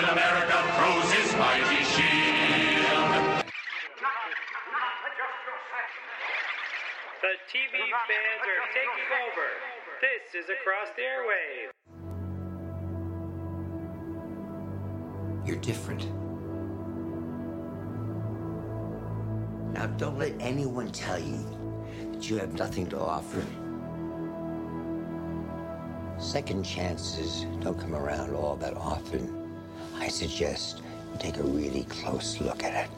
Captain America throws his mighty shield. The TV fans are taking over. This is Across the Airwaves. You're different. Now, don't let anyone tell you that you have nothing to offer. Second chances don't come around all that often. I suggest you take a really close look at it.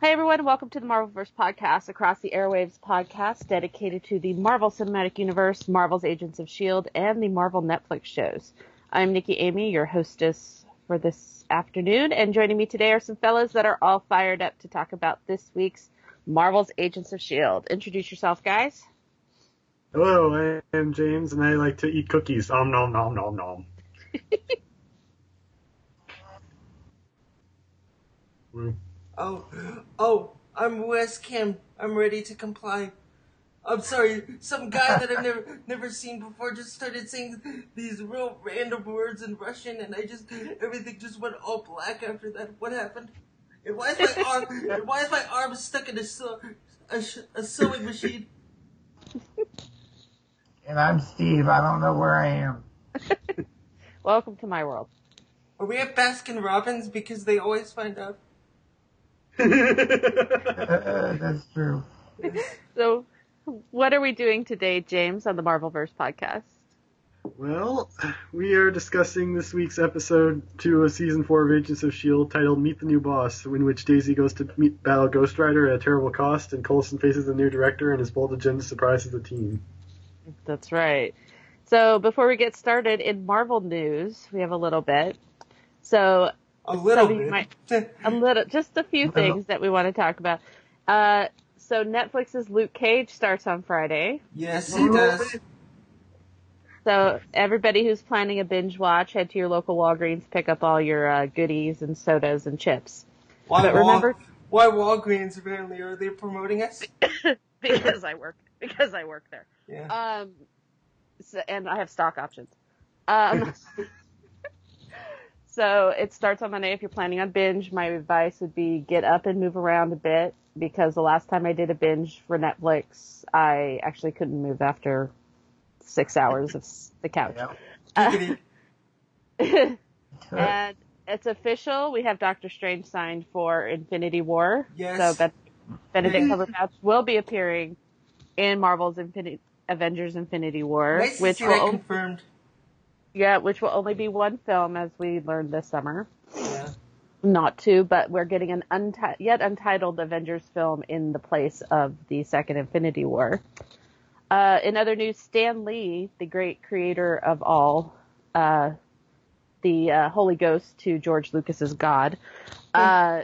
Hi, everyone. Welcome to the Marvelverse podcast, across the airwaves podcast dedicated to the Marvel Cinematic Universe, Marvel's Agents of S.H.I.E.L.D., and the Marvel Netflix shows. I'm Nicki Amy, your hostess for this afternoon, and joining me today are some fellas that are all fired up to talk about this week's Marvel's Agents of S.H.I.E.L.D. Introduce yourself, guys. Hello, I am James, and I like to eat cookies. Om nom nom nom nom. Mm. Oh, oh, I'm Wes Kim. I'm ready to comply. I'm sorry, some guy that I've never never seen before just started saying these real random words in Russian, and I just everything just went all black after that. What happened? And why is my arm? and why is my arm stuck in a sew, a, a sewing machine? And I'm Steve. I don't know where I am. Welcome to my world. Are we at Baskin Robbins because they always find out? Uh, that's true. So, what are we doing today, James, on the Marvelverse podcast? Well, we are discussing this week's episode two of season four of Agents of S.H.I.E.L.D. titled Meet the New Boss, in which Daisy goes to meet battle Ghost Rider at a terrible cost, and Coulson faces the new director and his bold agenda surprises the team. That's right. So before we get started in Marvel news, we have a little bit. So A little some of you bit. might- a little, just a few things that we want to talk about. Uh, so Netflix's Luke Cage starts on Friday. yes, he does. So everybody who's planning a binge watch, head to your local Walgreens, pick up all your uh, goodies and sodas and chips. Why, But Wal- remember- why Walgreens apparently are they promoting us? because I work because I work there. Yeah. Um, so, and I have stock options. Um, so it starts on Monday. If you're planning on binge, my advice would be get up and move around a bit because the last time I did a binge for Netflix, I actually couldn't move after six hours of the couch. Uh, Giggity. and it's official. We have Doctor Strange signed for Infinity War. Yes. So Ben- Benedict Cumberbatch will be appearing in Marvel's Infinity Avengers Infinity War, Nice which will confirmed. yeah, which will only be one film as we learned this summer. Not to, but we're getting an unti- yet untitled Avengers film in the place of the second Infinity War. Uh, in other news, Stan Lee, the great creator of all, uh, the uh, Holy Ghost to George Lucas's God, uh,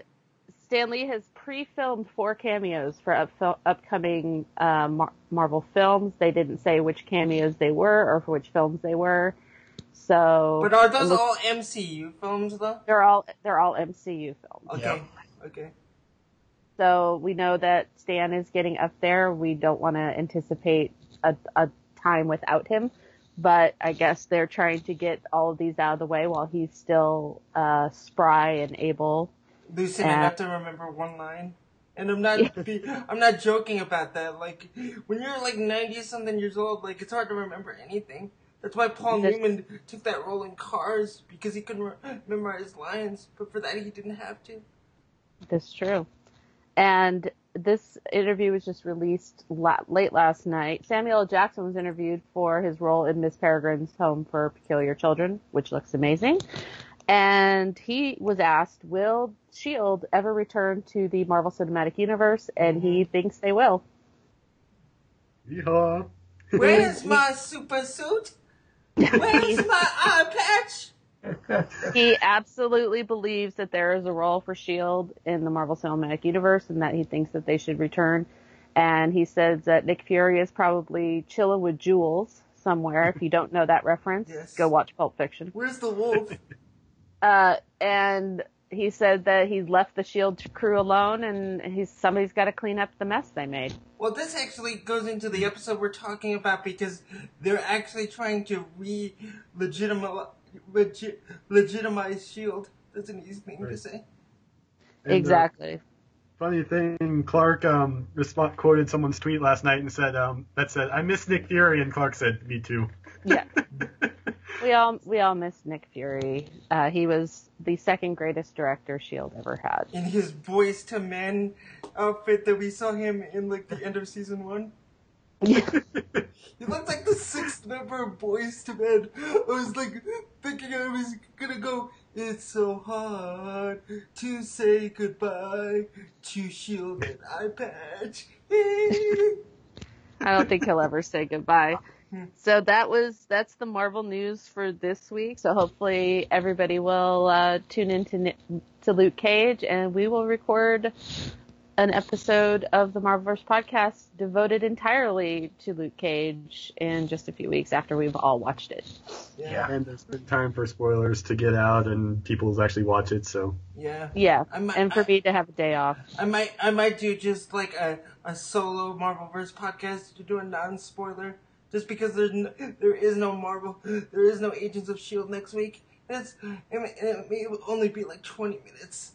Stan Lee has pre-filmed four cameos for up- upcoming uh, Mar- Marvel films. They didn't say which cameos they were or for which films they were. So, But are those looks- all MCU films though? they're all they're all MCU films. Okay. Yep. Okay. So we know that Stan is getting up there. We don't want to anticipate a, a time without him, but I guess they're trying to get all of these out of the way while he's still uh, spry and able. Lucid Uh, enough to remember one line. And I'm not be, I'm not joking about that. Like when you're like ninety something years old, like it's hard to remember anything. That's why Paul That's- Newman took that role in Cars because he couldn't re- memorize lines. But for that, he didn't have to. That's true. And this interview was just released la- late last night. Samuel L. Jackson was interviewed for his role in Miss Peregrine's Home for Peculiar Children, which looks amazing. And he was asked, will S.H.I.E.L.D. ever return to the Marvel Cinematic Universe? And he mm-hmm. thinks they will. Yeehaw. Where's my super suit? Where's my eye patch? He absolutely believes that there is a role for S.H.I.E.L.D. in the Marvel Cinematic Universe and that he thinks that they should return. And he says that Nick Fury is probably chilling with Jules somewhere. If you don't know that reference, Yes. go watch Pulp Fiction. Where's the wolf? Uh, and he said that he left the Shield crew alone, and he's somebody's got to clean up the mess they made. Well, this actually goes into the episode we're talking about because they're actually trying to re legitimize legit, legitimize Shield. That's an easy thing to say. And, uh, exactly. funny thing, Clark um, resp- quoted someone's tweet last night and said um, that said, "I miss Nick Fury," and Clark said, "Me too." Yeah. We all we all miss Nick Fury. Uh, he was the second greatest director Shield ever had. In his Boyz II Men outfit that we saw him in like the end of season one. Yeah. He looked like the sixth member of Boyz II Men. I was like thinking I was gonna go. It's so hard to say goodbye to Shield and Eye Patch. I don't think he'll ever say goodbye. So that was that's the Marvel news for this week. So hopefully everybody will uh, tune in to, to Luke Cage, and we will record an episode of the Marvelverse podcast devoted entirely to Luke Cage in just a few weeks after we've all watched it. yeah, and there's been time for spoilers to get out and people actually watch it. So yeah. Yeah, might- and for I- me to have a day off. I might, I might do just like a, a solo Marvelverse podcast to do a non-spoiler, just because there's no, there is no Marvel, there is no Agents of Shield next week. It's it, may- it may only be like twenty minutes.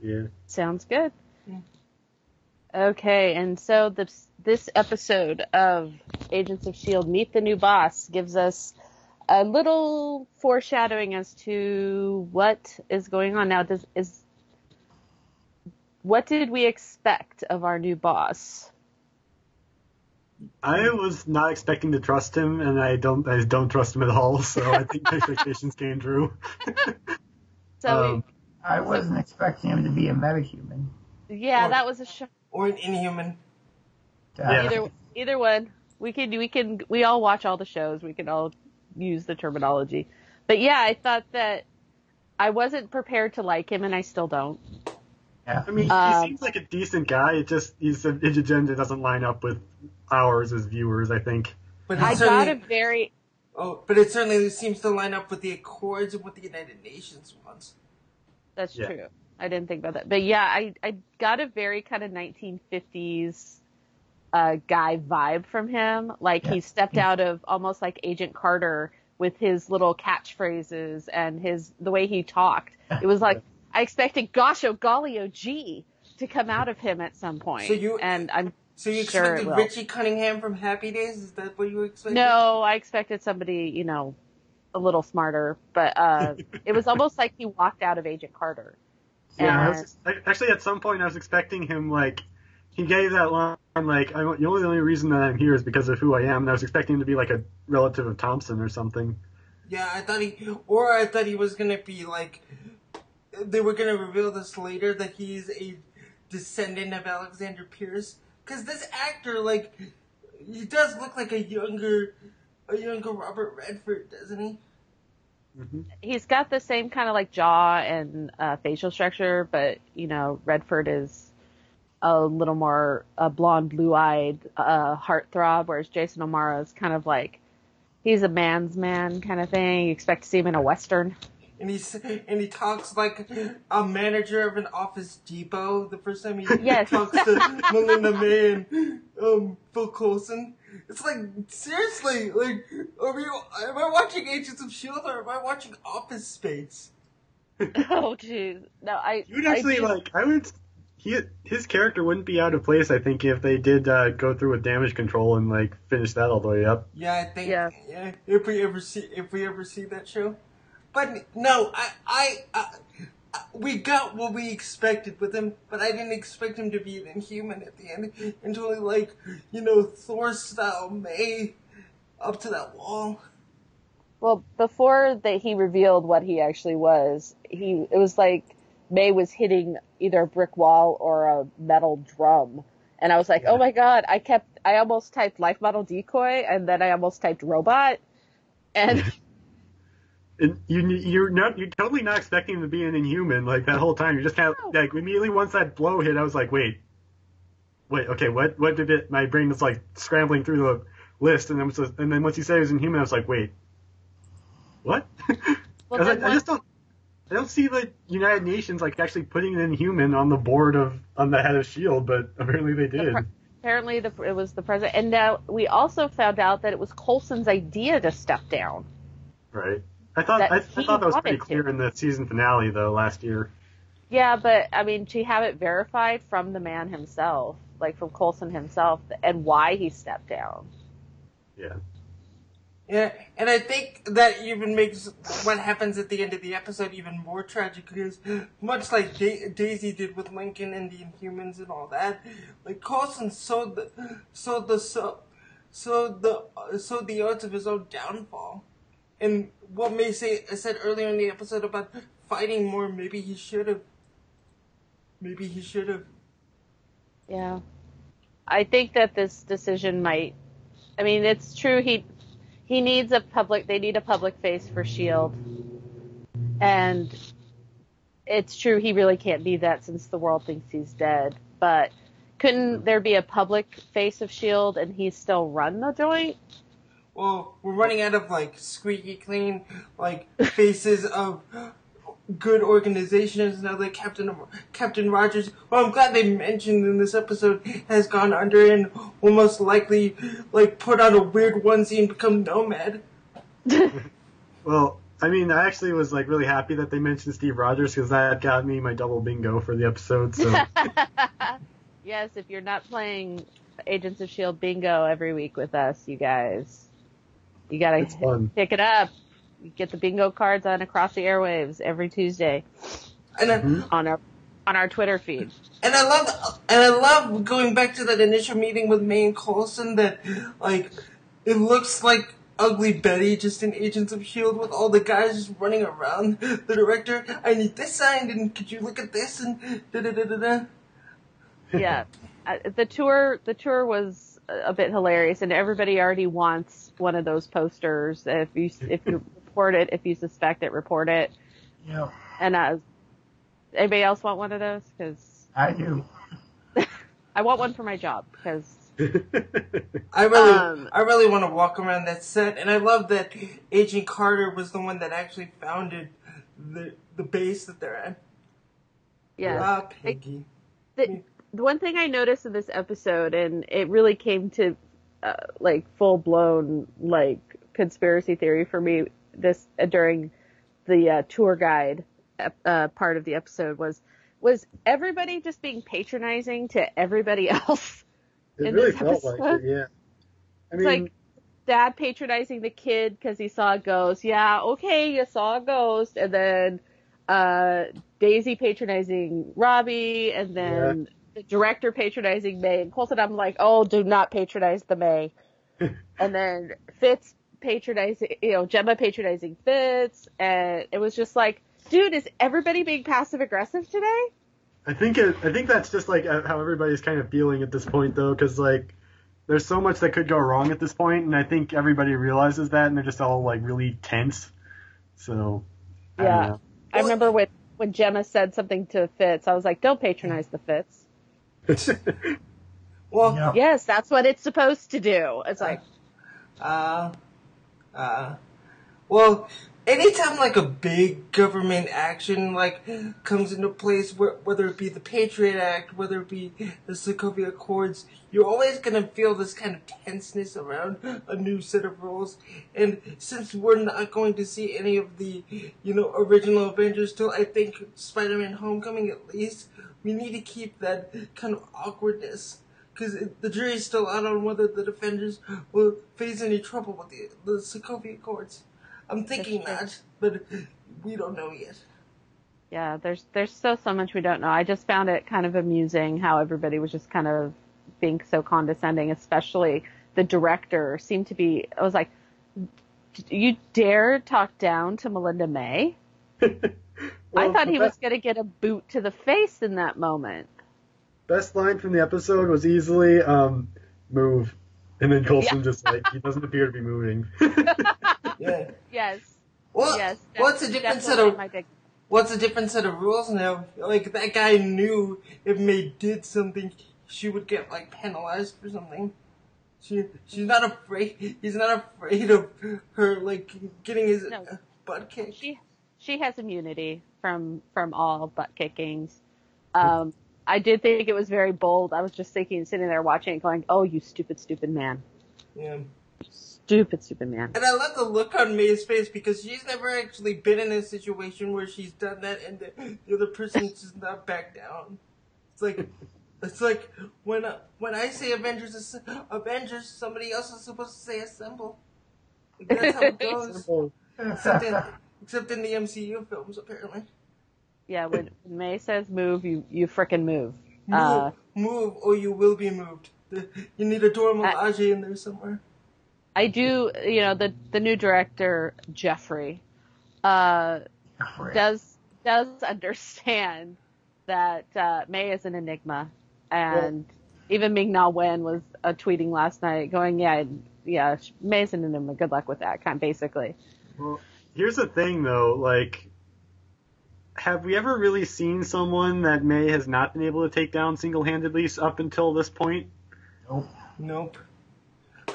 yeah, Sounds good. Yeah. Okay, and so this this episode of Agents of Shield Meet the New Boss gives us a little foreshadowing as to what is going on now. Does is what did we expect of our new boss? I was not expecting to trust him, and I don't I don't trust him at all. So I think my expectations came true. So Um, I wasn't expecting him to be a metahuman. we, yeah, or- that was a shock. Or an Inhuman. Yeah. Either either one. We can we can we all watch all the shows. We can all use the terminology. But yeah, I thought that I wasn't prepared to like him, and I still don't. Yeah. I mean, Um, he seems like a decent guy. It just his agenda doesn't line up with ours as viewers. I think. But I got certainly, a very oh, but it certainly seems to line up with the Accords and what the United Nations wants. That's Yeah. true. I didn't think about that. But yeah, I, I got a very kind of 1950s uh, guy vibe from him. Like he stepped out of almost like Agent Carter with his little catchphrases and his the way he talked. It was like I expected gosh oh golly oh gee to come out of him at some point. So you- and I'm So you Sure expected will. Richie Cunningham from Happy Days? Is that what you expected? no, I expected somebody you know a little smarter, but uh, it was almost like he walked out of Agent Carter. Yeah, I was, I, actually, at some point, I was expecting him like he gave that line like, I, "The only, the only reason that I'm here is because of who I am." And I was expecting him to be like a relative of Thompson or something. Yeah, I thought he, or I thought he was gonna be like, they were gonna reveal this later that he's a descendant of Alexander Pierce. Cause this actor, like, he does look like a younger, a younger Robert Redford, doesn't he? he's got the same kind of like jaw and uh, facial structure, but you know, Redford is a little more a blonde, blue-eyed uh, heartthrob, whereas Jason O'Mara is kind of like he's a man's man kind of thing. You expect to see him in a western. And he's and he talks like a manager of an Office Depot. The first time he Yes. talks to Melinda May and um, Phil Coulson, it's like seriously, like are we? Am I watching Agents of Shield or am I watching Office Space? oh, jeez. No, I. You would I actually do- like. I would. He his character wouldn't be out of place. I think if they did uh, go through with damage control and like finish that all the way up. Yeah, I think. Yeah. Yeah. if we ever see, if we ever see that show, but no, I, I, I, we got what we expected with him, but I didn't expect him to be an Inhuman at the end until he like, you know, Thor style May up to that wall. Well, before that he revealed what he actually was, he it was like May was hitting either a brick wall or a metal drum. And I was like, oh my god, I kept, I almost typed life model decoy and then I almost typed robot. And And you you're not you're totally not expecting him to be an inhuman like that whole time. You're just kind of like immediately once that blow hit, I was like, wait, wait, okay, what what did it? My brain was like scrambling through the list, and then was, and then once you said it was inhuman, I was like, wait, what? Well, I, then I just don't I don't see the United Nations like actually putting an Inhuman on the board of on the head of Shield, but apparently they did. pre- Apparently, the, it was the president, and now we also found out that it was Coulson's idea to step down. Right. I thought That I, I thought that was pretty wanted to. clear in the season finale though last year. Yeah, but I mean, to have it verified from the man himself, like from Coulson himself, and why he stepped down. Yeah. Yeah, and I think that even makes what happens at the end of the episode even more tragic because, much like da- Daisy did with Lincoln and the Inhumans and all that, like Coulson sowed the sowed the so sowed the uh, sowed the odds of his own downfall. And what May say I said earlier in the episode about fighting more, maybe he should have. Maybe he should have. Yeah. I think that this decision might I mean, it's true he he needs a public they need a public face for Shield. And it's true he really can't be that since the world thinks he's dead, but couldn't there be a public face of Shield and he still run the joint? Well, we're running out of like squeaky clean like faces of good organizations now that Captain Captain Rogers. Well, I'm glad they mentioned in this episode has gone under and will most likely like put on a weird onesie and become nomad. Well, I mean, I actually was like really happy that they mentioned Steve Rogers because that got me my double bingo for the episode. So yes, if you're not playing Agents of Shield bingo every week with us, you guys, you gotta It's pick it up. You get the bingo cards on across the airwaves every Tuesday And I, Mhm. on our on our Twitter feed. and I love and I love going back to that initial meeting with May and Coulson that like it looks like ugly Betty just in Agents of Shield with all the guys just running around the director. I need this signed and could you look at this and da da da da da. Yeah, Uh, the tour the tour was a bit hilarious, and everybody already wants one of those posters. If you if you report it, if you suspect it, report it. Yeah. And uh, anybody else want one of those? Because I do. I want one for my job because I really, Um, I really want to walk around that set, and I love that Agent Carter was the one that actually founded the the base that they're at. yeah. Ah, Peggy. the, the one thing I noticed in this episode, and it really came to uh, like full blown like conspiracy theory for me this uh, during the uh, tour guide uh, part of the episode was was everybody just being patronizing to everybody else. it really felt like it. Yeah. I It's mean, like dad patronizing the kid because he saw a ghost. Yeah, okay, you saw a ghost, and then uh, Daisy patronizing Robbie, and then the director patronizing May and Coulson. I'm like, oh, do not patronize the May. and then Fitz patronizing, you know, Jemma patronizing Fitz, and it was just like, dude, is everybody being passive aggressive today? I think it, I think that's just like uh, how everybody's kind of feeling at this point, though, because like there's so much that could go wrong at this point, and I think everybody realizes that, and they're just all like really tense. So I Yeah. I remember when when Jemma said something to Fitz, I was like, don't patronize the Fitz. Well, Yep. Yes, that's what it's supposed to do. It's like, uh, uh, well, anytime like a big government action like comes into place, wh- whether it be the Patriot Act, whether it be the Sokovia Accords, you're always gonna feel this kind of tenseness around a new set of rules. And since we're not going to see any of the, you know, original Avengers till I think Spider-Man: Homecoming at least, we need to keep that kind of awkwardness because the jury's still out on whether the defenders will face any trouble with the, the Sokovia Accords. I'm thinking That's not, but we don't know yet. yeah, there's there's still so much we don't know. I just found it kind of amusing how everybody was just kind of being so condescending, especially the director seemed to be. I was like, you dare talk down to Melinda May? I thought he best- was going to get a boot to the face in that moment. Best line from the episode was easily um, "move," and then Coulson just like he doesn't appear to be moving. Yeah. Yes, Well, yes. what's the that's different set of what's the different set of rules now? Like that guy knew if May did something, she would get like penalized for something. She she's not afraid. He's not afraid of her like getting his No. butt kicked. She she has immunity. from from all butt kickings. Um, I did think it was very bold. I was just thinking, sitting there watching it, going, "Oh, you stupid, stupid man, Yeah. stupid, stupid man." And I love the look on May's face because she's never actually been in a situation where she's done that and the, the other person just not back down. It's like, it's like when uh, when I say Avengers, As- Avengers, somebody else is supposed to say Assemble. Like, that's how it goes. except, in, except in the MCU films, apparently. Yeah, when, when May says move, you you frickin' move. Move, Uh, move, or you will be moved. You need a Dora Milaje in there somewhere. I do, you know, the the new director Jeffrey uh, does does understand that uh, May is an enigma, and even Ming Na Wen was uh, tweeting last night, going, "Yeah, yeah, May's an enigma. Good luck with that." Kind of basically. Well, here's the thing though, like, have we ever really seen someone that May has not been able to take down single-handedly up until this point? Nope. Nope.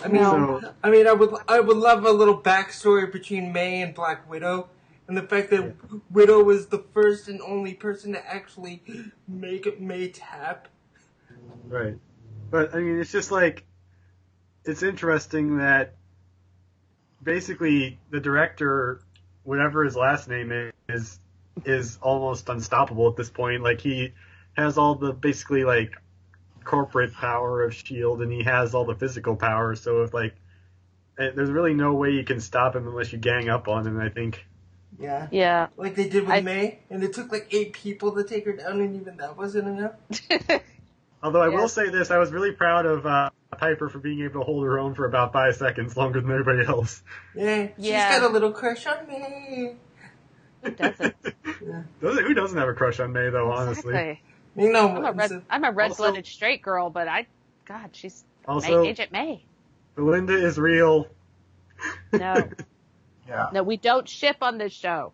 I mean, So- I mean, I would, I would love a little backstory between May and Black Widow, and the fact that Widow was the first and only person to actually make May tap. Right. But I mean, it's just like it's interesting that basically the director, whatever his last name is, is almost unstoppable at this point. Like he has all the basically like corporate power of Shield, and he has all the physical power. So if like, eh, there's really no way you can stop him unless you gang up on him. I think. Yeah. Yeah. Like they did with I- May, and it took like eight people to take her down, and even that wasn't enough. Although I Yeah. will say this, I was really proud of uh, Piper for being able to hold her own for about five seconds longer than everybody else. Yeah, she's got a little crush on me. Who doesn't? Doesn't- Who doesn't have a crush on May though? Honestly. Exactly. You know, I'm a red so- I'm a red blooded Also- straight girl, but I, God, she's Also, May, Agent May. Philinda is real. No, Yeah. no, we don't ship on this show.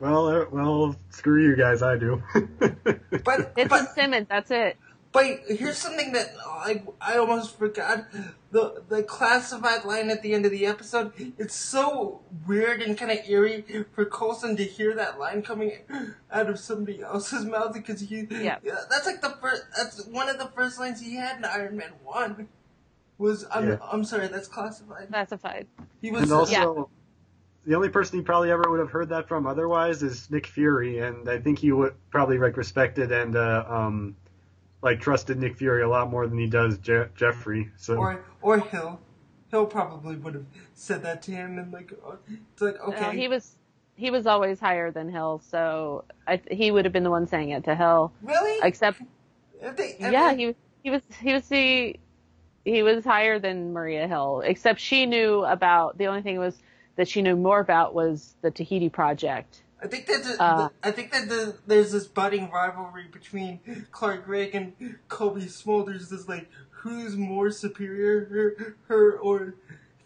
Well, uh, well, screw you guys. I do. but it's but Simmons, that's it. But here's something that I I almost forgot the the classified line at the end of the episode. It's so weird and kind of eerie for Coulson to hear that line coming out of somebody else's mouth because he Yeah. that's like the first that's one of the first lines he had in Iron Man one was I'm Yeah. I'm sorry that's classified. Classified. He was and also, Yeah. the only person he probably ever would have heard that from otherwise is Nick Fury, and I think he would probably like respected and uh, um, like trusted Nick Fury a lot more than he does Je- Jeffrey. So or or Hill. Hill probably would have said that to him and like uh, it's like okay No, he was he was always higher than Hill, so I, he would have been the one saying it to Hill. really Except, If they- yeah, they- he he was he was the he was higher than Maria Hill. Except she knew about the only thing was that she knew more about was the Tahiti project. I think that the, Uh, I think that the, there's this budding rivalry between Clark Gregg and Cobie Smulders. Is like who's more superior, her, her or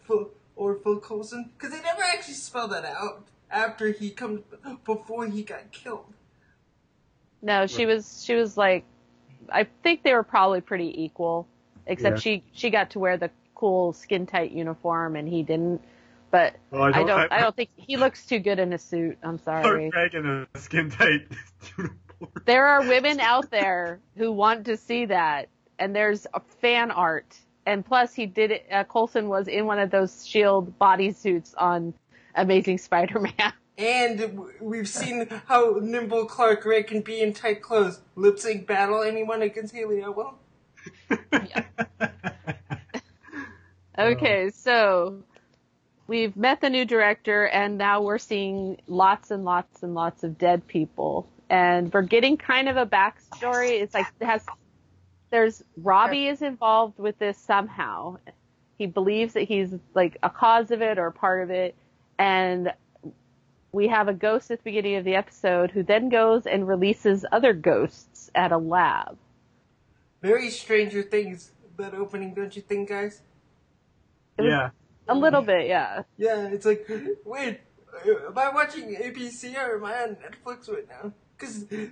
Phil or Phil Coulson? Because they never actually spelled that out after he comes before he got killed. No, she was she was like I think they were probably pretty equal, except Yeah. she she got to wear the cool skin tight uniform and he didn't. But Well, I don't I, don't think he looks too good in a suit. I'm sorry. Gregg in a skin tight. There are women out there who want to see that, and there's a fan art. And plus, he did it. Uh, Coulson was in one of those Shield bodysuits on Amazing Spider-Man. And we've seen how nimble Clark Gregg can be in tight clothes. Lip sync battle anyone against Hayley Atwell? Okay, so we've met the new director, and now we're seeing lots and lots and lots of dead people, and we're getting kind of a backstory. It's like it has there's Robbie is involved with this somehow. He believes that he's like a cause of it or part of it, and we have a ghost at the beginning of the episode who then goes and releases other ghosts at a lab. Very Stranger Things, that opening, don't you think, guys? yeah. A little bit, yeah. Yeah, it's like, wait, am I watching ABC or am I on Netflix right now? Because it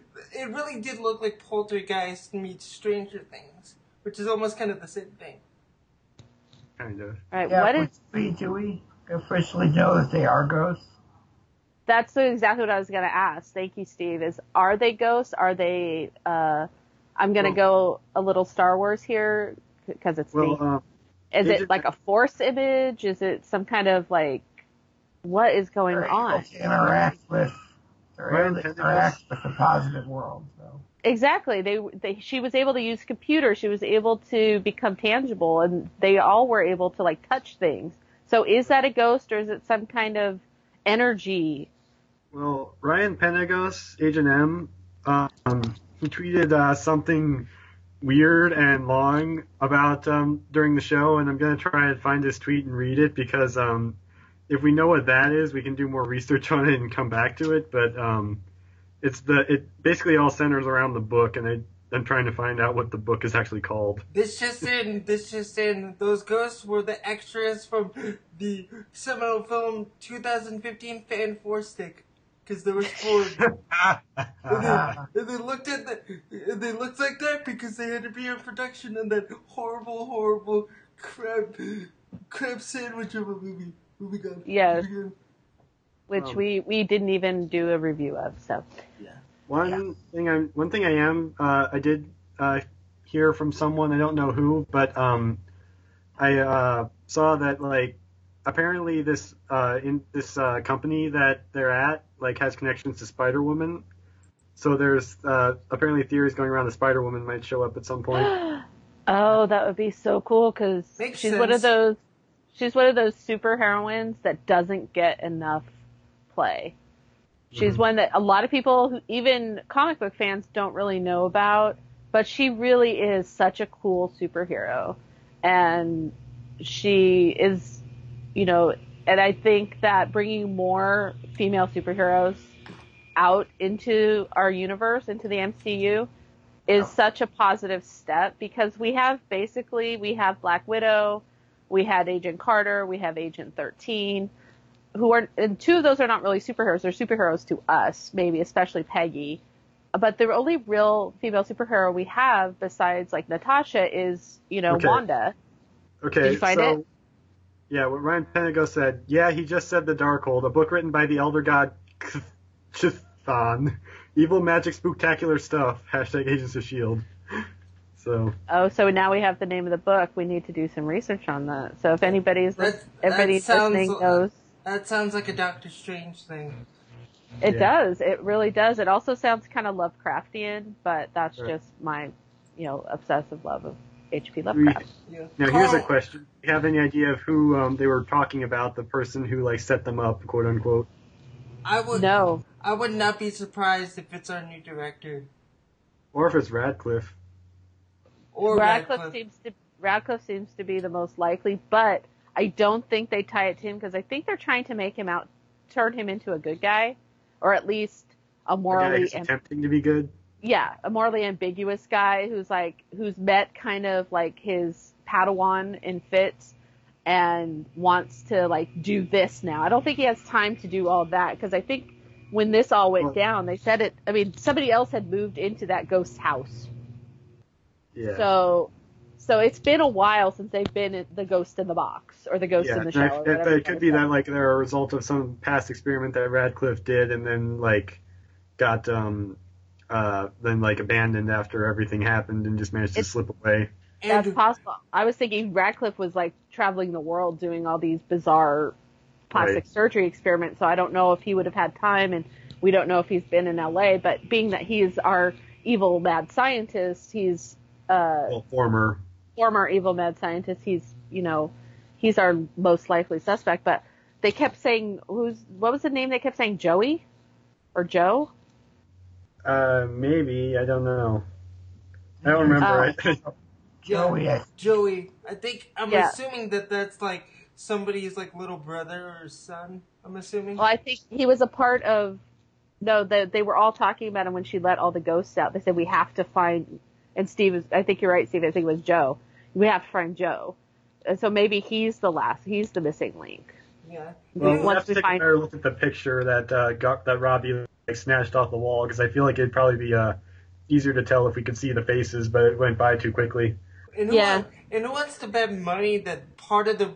really did look like Poltergeist meets Stranger Things, which is almost kind of the same thing. Kind of. All right, Yeah, what but is we, do we officially know that they are ghosts? that's exactly what I was going to ask. Thank you, Steve. Is are they ghosts? Are they? Uh, I'm going to go a little Star Wars here because it's Well, the- um, is Agent- it like a force image? Is it some kind of like what is going on? interact with, they're able to interact with the positive world. So Exactly. They, they she was able to use computers. She was able to become tangible, and they all were able to like touch things. So is that a ghost or is it some kind of energy? Well, Ryan Penagos, Agent M, um, he tweeted uh, something weird and long about um, during the show, and I'm gonna try and find this tweet and read it because um, if we know what that is, we can do more research on it and come back to it. But um, it's the it basically all centers around the book, and I, I'm trying to find out what the book is actually called. This just in, this just in, those ghosts were the extras from the seminal film 2015 Fan Four Stick. Cause there was four. And they, and they looked at the, and they looked like that because they had to be in production on that horrible, horrible crab, crab sandwich of a movie. Movie gun. Yes. Movie gun. Which Um, we we didn't even do a review of. So Yeah. One thing I'm one thing I am uh, I did uh, hear from someone I don't know who, but um, I uh, saw that like apparently this uh, in this uh, company that they're at like has connections to Spider Woman. So there's uh, apparently theories going around that Spider Woman might show up at some point. oh, that would be so cool because Makes she's one of those she's one of those super heroines that doesn't get enough play. She's Mhm. one that a lot of people, even comic book fans, don't really know about, but she really is such a cool superhero, and she is, you know, and I think that bringing more female superheroes out into our universe, into the MCU, is such a positive step because we have basically we have Black Widow, we had Agent Carter, we have Agent 13, who are and two of those are not really superheroes. They're superheroes to us, maybe especially Peggy. But the only real female superhero we have besides like Natasha is, you know, Okay. Wanda. Okay, Did you find so it? Yeah, what Ryan Penagos said. Yeah, he just said the Darkhold, a book written by the elder god Chthon. Evil magic spectacular stuff. Hashtag Agents of Shield. So Oh, so now we have the name of the book. We need to do some research on that. So if anybody's That- everybody that sounds- listening knows, That sounds like a Doctor Strange thing. it Yeah. does. It really does. It also sounds kind of Lovecraftian, but that's Right. just my, you know, obsessive love of H.P. Lovecraft. Yeah. Now here's a question: Do you have any idea of who um, they were talking about? The person who like set them up, quote unquote. I would No, I would not be surprised if it's our new director Or if it's Radcliffe. or Radcliffe Radcliffe. seems to Radcliffe seems to be the most likely, but I don't think they tie it to him because I think they're trying to make him out, turn him into a good guy, or at least a The guy who's attempting to be good. Yeah, a morally ambiguous guy who's like who's met kind of like his Padawan in Fitz and wants to like do this now. I don't think he has time to do all that because I think when this all went Well- down, they said it. I mean, somebody else had moved into that ghost house, Yeah. so so it's been a while since they've been in the ghost in the box or the ghost yeah, in the shell. I- it, it could be that like they're a result of some past experiment that Radcliffe did, and then like got um uh then like abandoned after everything happened and just managed to It's- slip away. That's possible. I was thinking Radcliffe was like traveling the world doing all these bizarre plastic Right. surgery experiments, so I don't know if he would have had time and we don't know if he's been in LA, but being that he's our evil mad scientist, he's uh Well, former. former evil mad scientist, he's you know, he's our most likely suspect, but they kept saying who's what was the name they kept saying Joey or Joe? Uh, maybe I don't know. I don't remember. Oh. it. Joey, I Joey. I think I'm Yeah. assuming that that's like somebody's like little brother or son. I'm assuming. Well, I think he was a part of. No, the, they were all talking about him when she let all the ghosts out. They said we have to find, and Steve is. I think you're right, Steve. I think it was Joe. We have to find Joe. And so maybe he's the last. He's the missing link. yeah. well, we'll have to we take a find- better look at the picture that uh, got that Robbie like, snatched off the wall because I feel like it'd probably be uh easier to tell if we could see the faces, but it went by too quickly. And who, Yeah. and who wants to bet money that part of the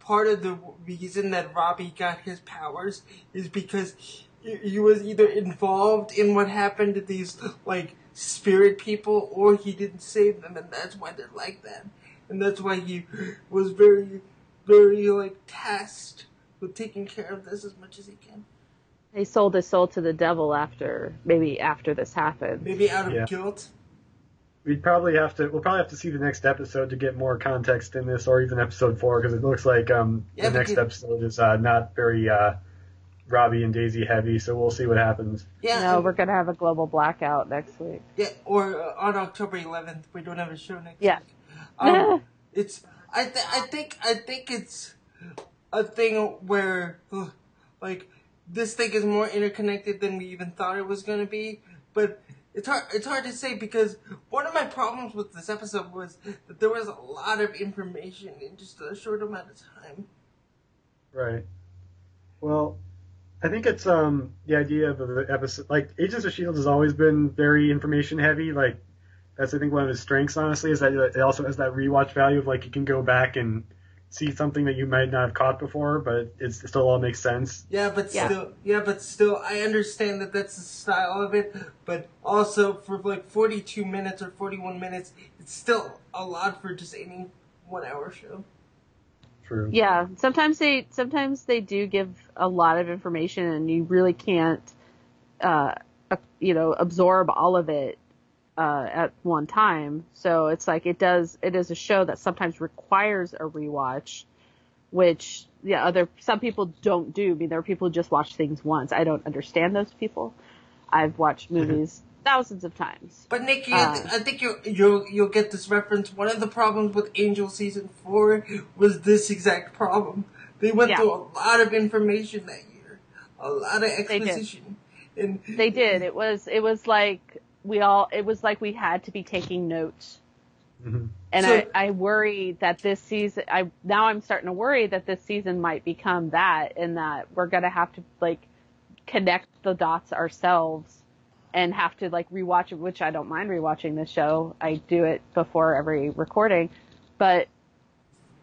part of the reason that Robbie got his powers is because he, he was either involved in what happened to these like spirit people or he didn't save them and that's why they're like that. And that's why he was very, very like tasked with taking care of this as much as he can. He sold his soul to the devil after maybe after this happened. Maybe out of Yeah. guilt. We'd probably have to. We'll probably have to see the next episode to get more context in this, or even episode four, because it looks like um, Yeah, the next because- episode is uh, not very uh, Robbie and Daisy heavy. So we'll see what happens. Yeah. No, and- we're gonna have a global blackout next week. Yeah, or uh, on October 11th, we don't have a show next Yeah. week. Um, it's I th- I think I think it's a thing where like this thing is more interconnected than we even thought it was gonna be, but. It's hard. It's hard to say because one of my problems with this episode was that there was a lot of information in just a short amount of time. Right. Well, I think it's um the idea of the episode. Like Agents of Shield has always been very information heavy. Like that's I think one of his strengths. Honestly, is that it also has that rewatch value of like you can go back and see something that you might not have caught before, but it's, it still all makes sense. Yeah, but Yeah. still, yeah, but still, I understand that that's the style of it. But also, for like forty-two minutes or forty-one minutes, it's still a lot for just any one-hour show. True. Yeah, sometimes they sometimes they do give a lot of information, and you really can't, uh, uh, you know, absorb all of it uh, at one time. So it's like it does. It is a show that sometimes requires a rewatch, which yeah, other some people don't do. I mean, there are people who just watch things once. I don't understand those people. I've watched movies thousands of times. But Nicki, Uh. I, th- I think you you'll you'll get this reference. One of the problems with Angel season four was this exact problem. They went Yeah. through a lot of information that year, a lot of did. exposition, and They did. It was it was like we all. It was like we had to be taking notes. Mhm. And So- I, I worry that this season, I now I'm starting to worry that this season might become that, and that we're gonna have to like connect the dots ourselves, and have to like rewatch it. Which I don't mind rewatching this show. I do it before every recording, but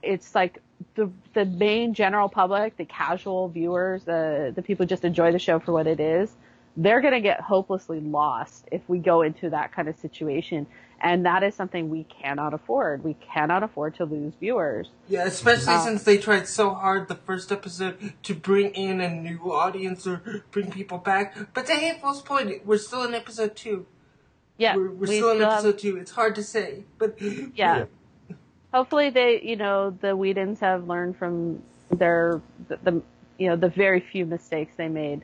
it's like the the main general public, the casual viewers, the the people who just enjoy the show for what it is. They're gonna get hopelessly lost if we go into that kind of situation. And that is something we cannot afford. We cannot afford to lose viewers. Yeah, especially Uh, since they tried so hard the first episode to bring in a new audience or bring people back. But to Hateful's point, we're still in episode two. Yeah, we're, we're we still in still have- episode two. It's hard to say, but yeah. Hopefully they, you know, the Whedons have learned from their, the, the you know, the very few mistakes they made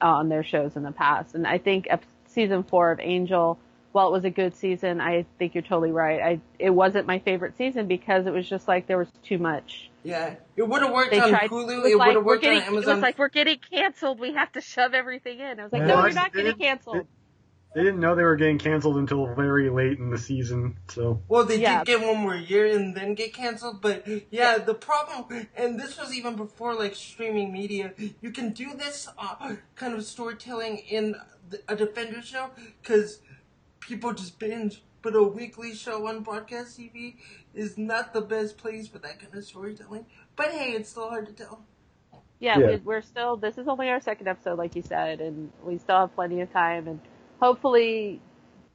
Uh, on their shows in the past. And I think ep- season four of Angel, while it was a good season, I think you're totally right. I, it wasn't my favorite season because it was just like there was too much. yeah, it would have worked They on tried, Hulu. it It, was would like, have we're worked getting, on Amazon. it was like, we're getting canceled. We have to shove everything in. I was like, Yeah, no, well, you're not getting didn't- canceled. They didn't know they were getting canceled until very late in the season. So Well, they Yeah. did get one more year and then get canceled, but yeah, the problem, and this was even before like streaming media, you can do this uh, kind of storytelling in a Defender show because people just binge, but a weekly show on broadcast TV is not the best place for that kind of storytelling. But hey, it's still hard to tell. yeah, Yeah. We, we're still. This is only our second episode, like you said, and we still have plenty of time. And hopefully,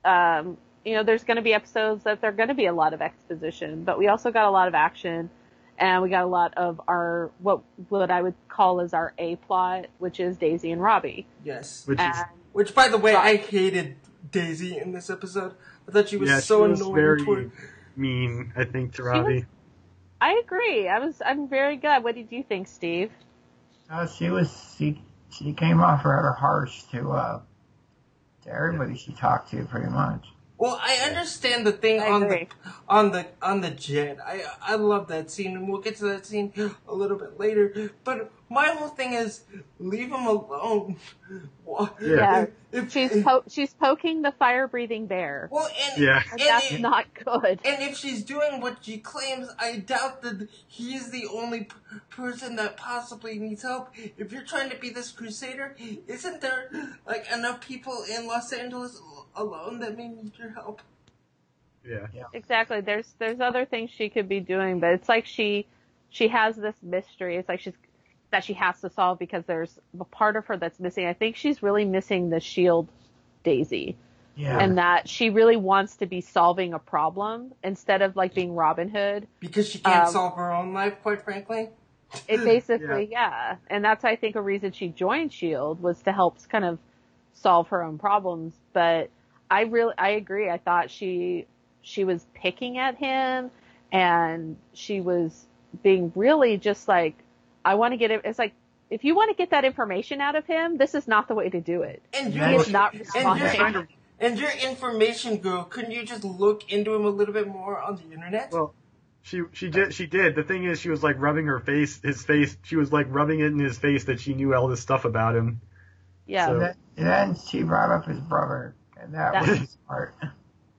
um, you know, there's going to be episodes that there're going to be a lot of exposition, but we also got a lot of action, and we got a lot of our what what I would call as our A plot, which is Daisy and Robbie. Yes. which is Which, by the way, I hated Daisy in this episode. I thought she was yeah, so she was annoying very toward. mean. I think to was- Robbie. I agree. I was I'm very good. What did you think, Steve? Uh, she was she she came off rather harsh to uh to everybody she talked to pretty much. Well, I understand the thing I on agree. the on the on the jet. I I love that scene, and we'll get to that scene a little bit later. But my whole thing is leave him alone. Wha- Yeah. If, She's po- she's poking the fire breathing bear. well, and, Yeah. and, And that's if- not good. and if she's doing what she claims, I doubt that he's the only p- person that possibly needs help. If you're trying to be this crusader, isn't there like enough people in Los Angeles alone that may need your help? Yeah. Yeah. Exactly. There's there's other things she could be doing, but it's like she she has this mystery. It's like she's that she has to solve because there's a part of her that's missing. I think she's really missing the shield Daisy. Yeah. And that she really wants to be solving a problem instead of like being Robin Hood. Because she can't Um, solve her own life, quite frankly. It basically, yeah. And that's, I think, a reason she joined S.H.I.E.L.D. Was to help kind of solve her own problems. But I really, I agree. I thought she, she was picking at him and she was being really just like, I want to get it. It's like, if you want to get that information out of him, this is not the way to do it. And He you're, is not and responding. you're, and you're information girl. Couldn't you just look into him a little bit more on the internet? Well, she she did she did. The thing is, she was like rubbing her face, his face. She was like rubbing it in his face that she knew all this stuff about him. Yeah. So- And then, she brought up his brother, and that, That- was smart.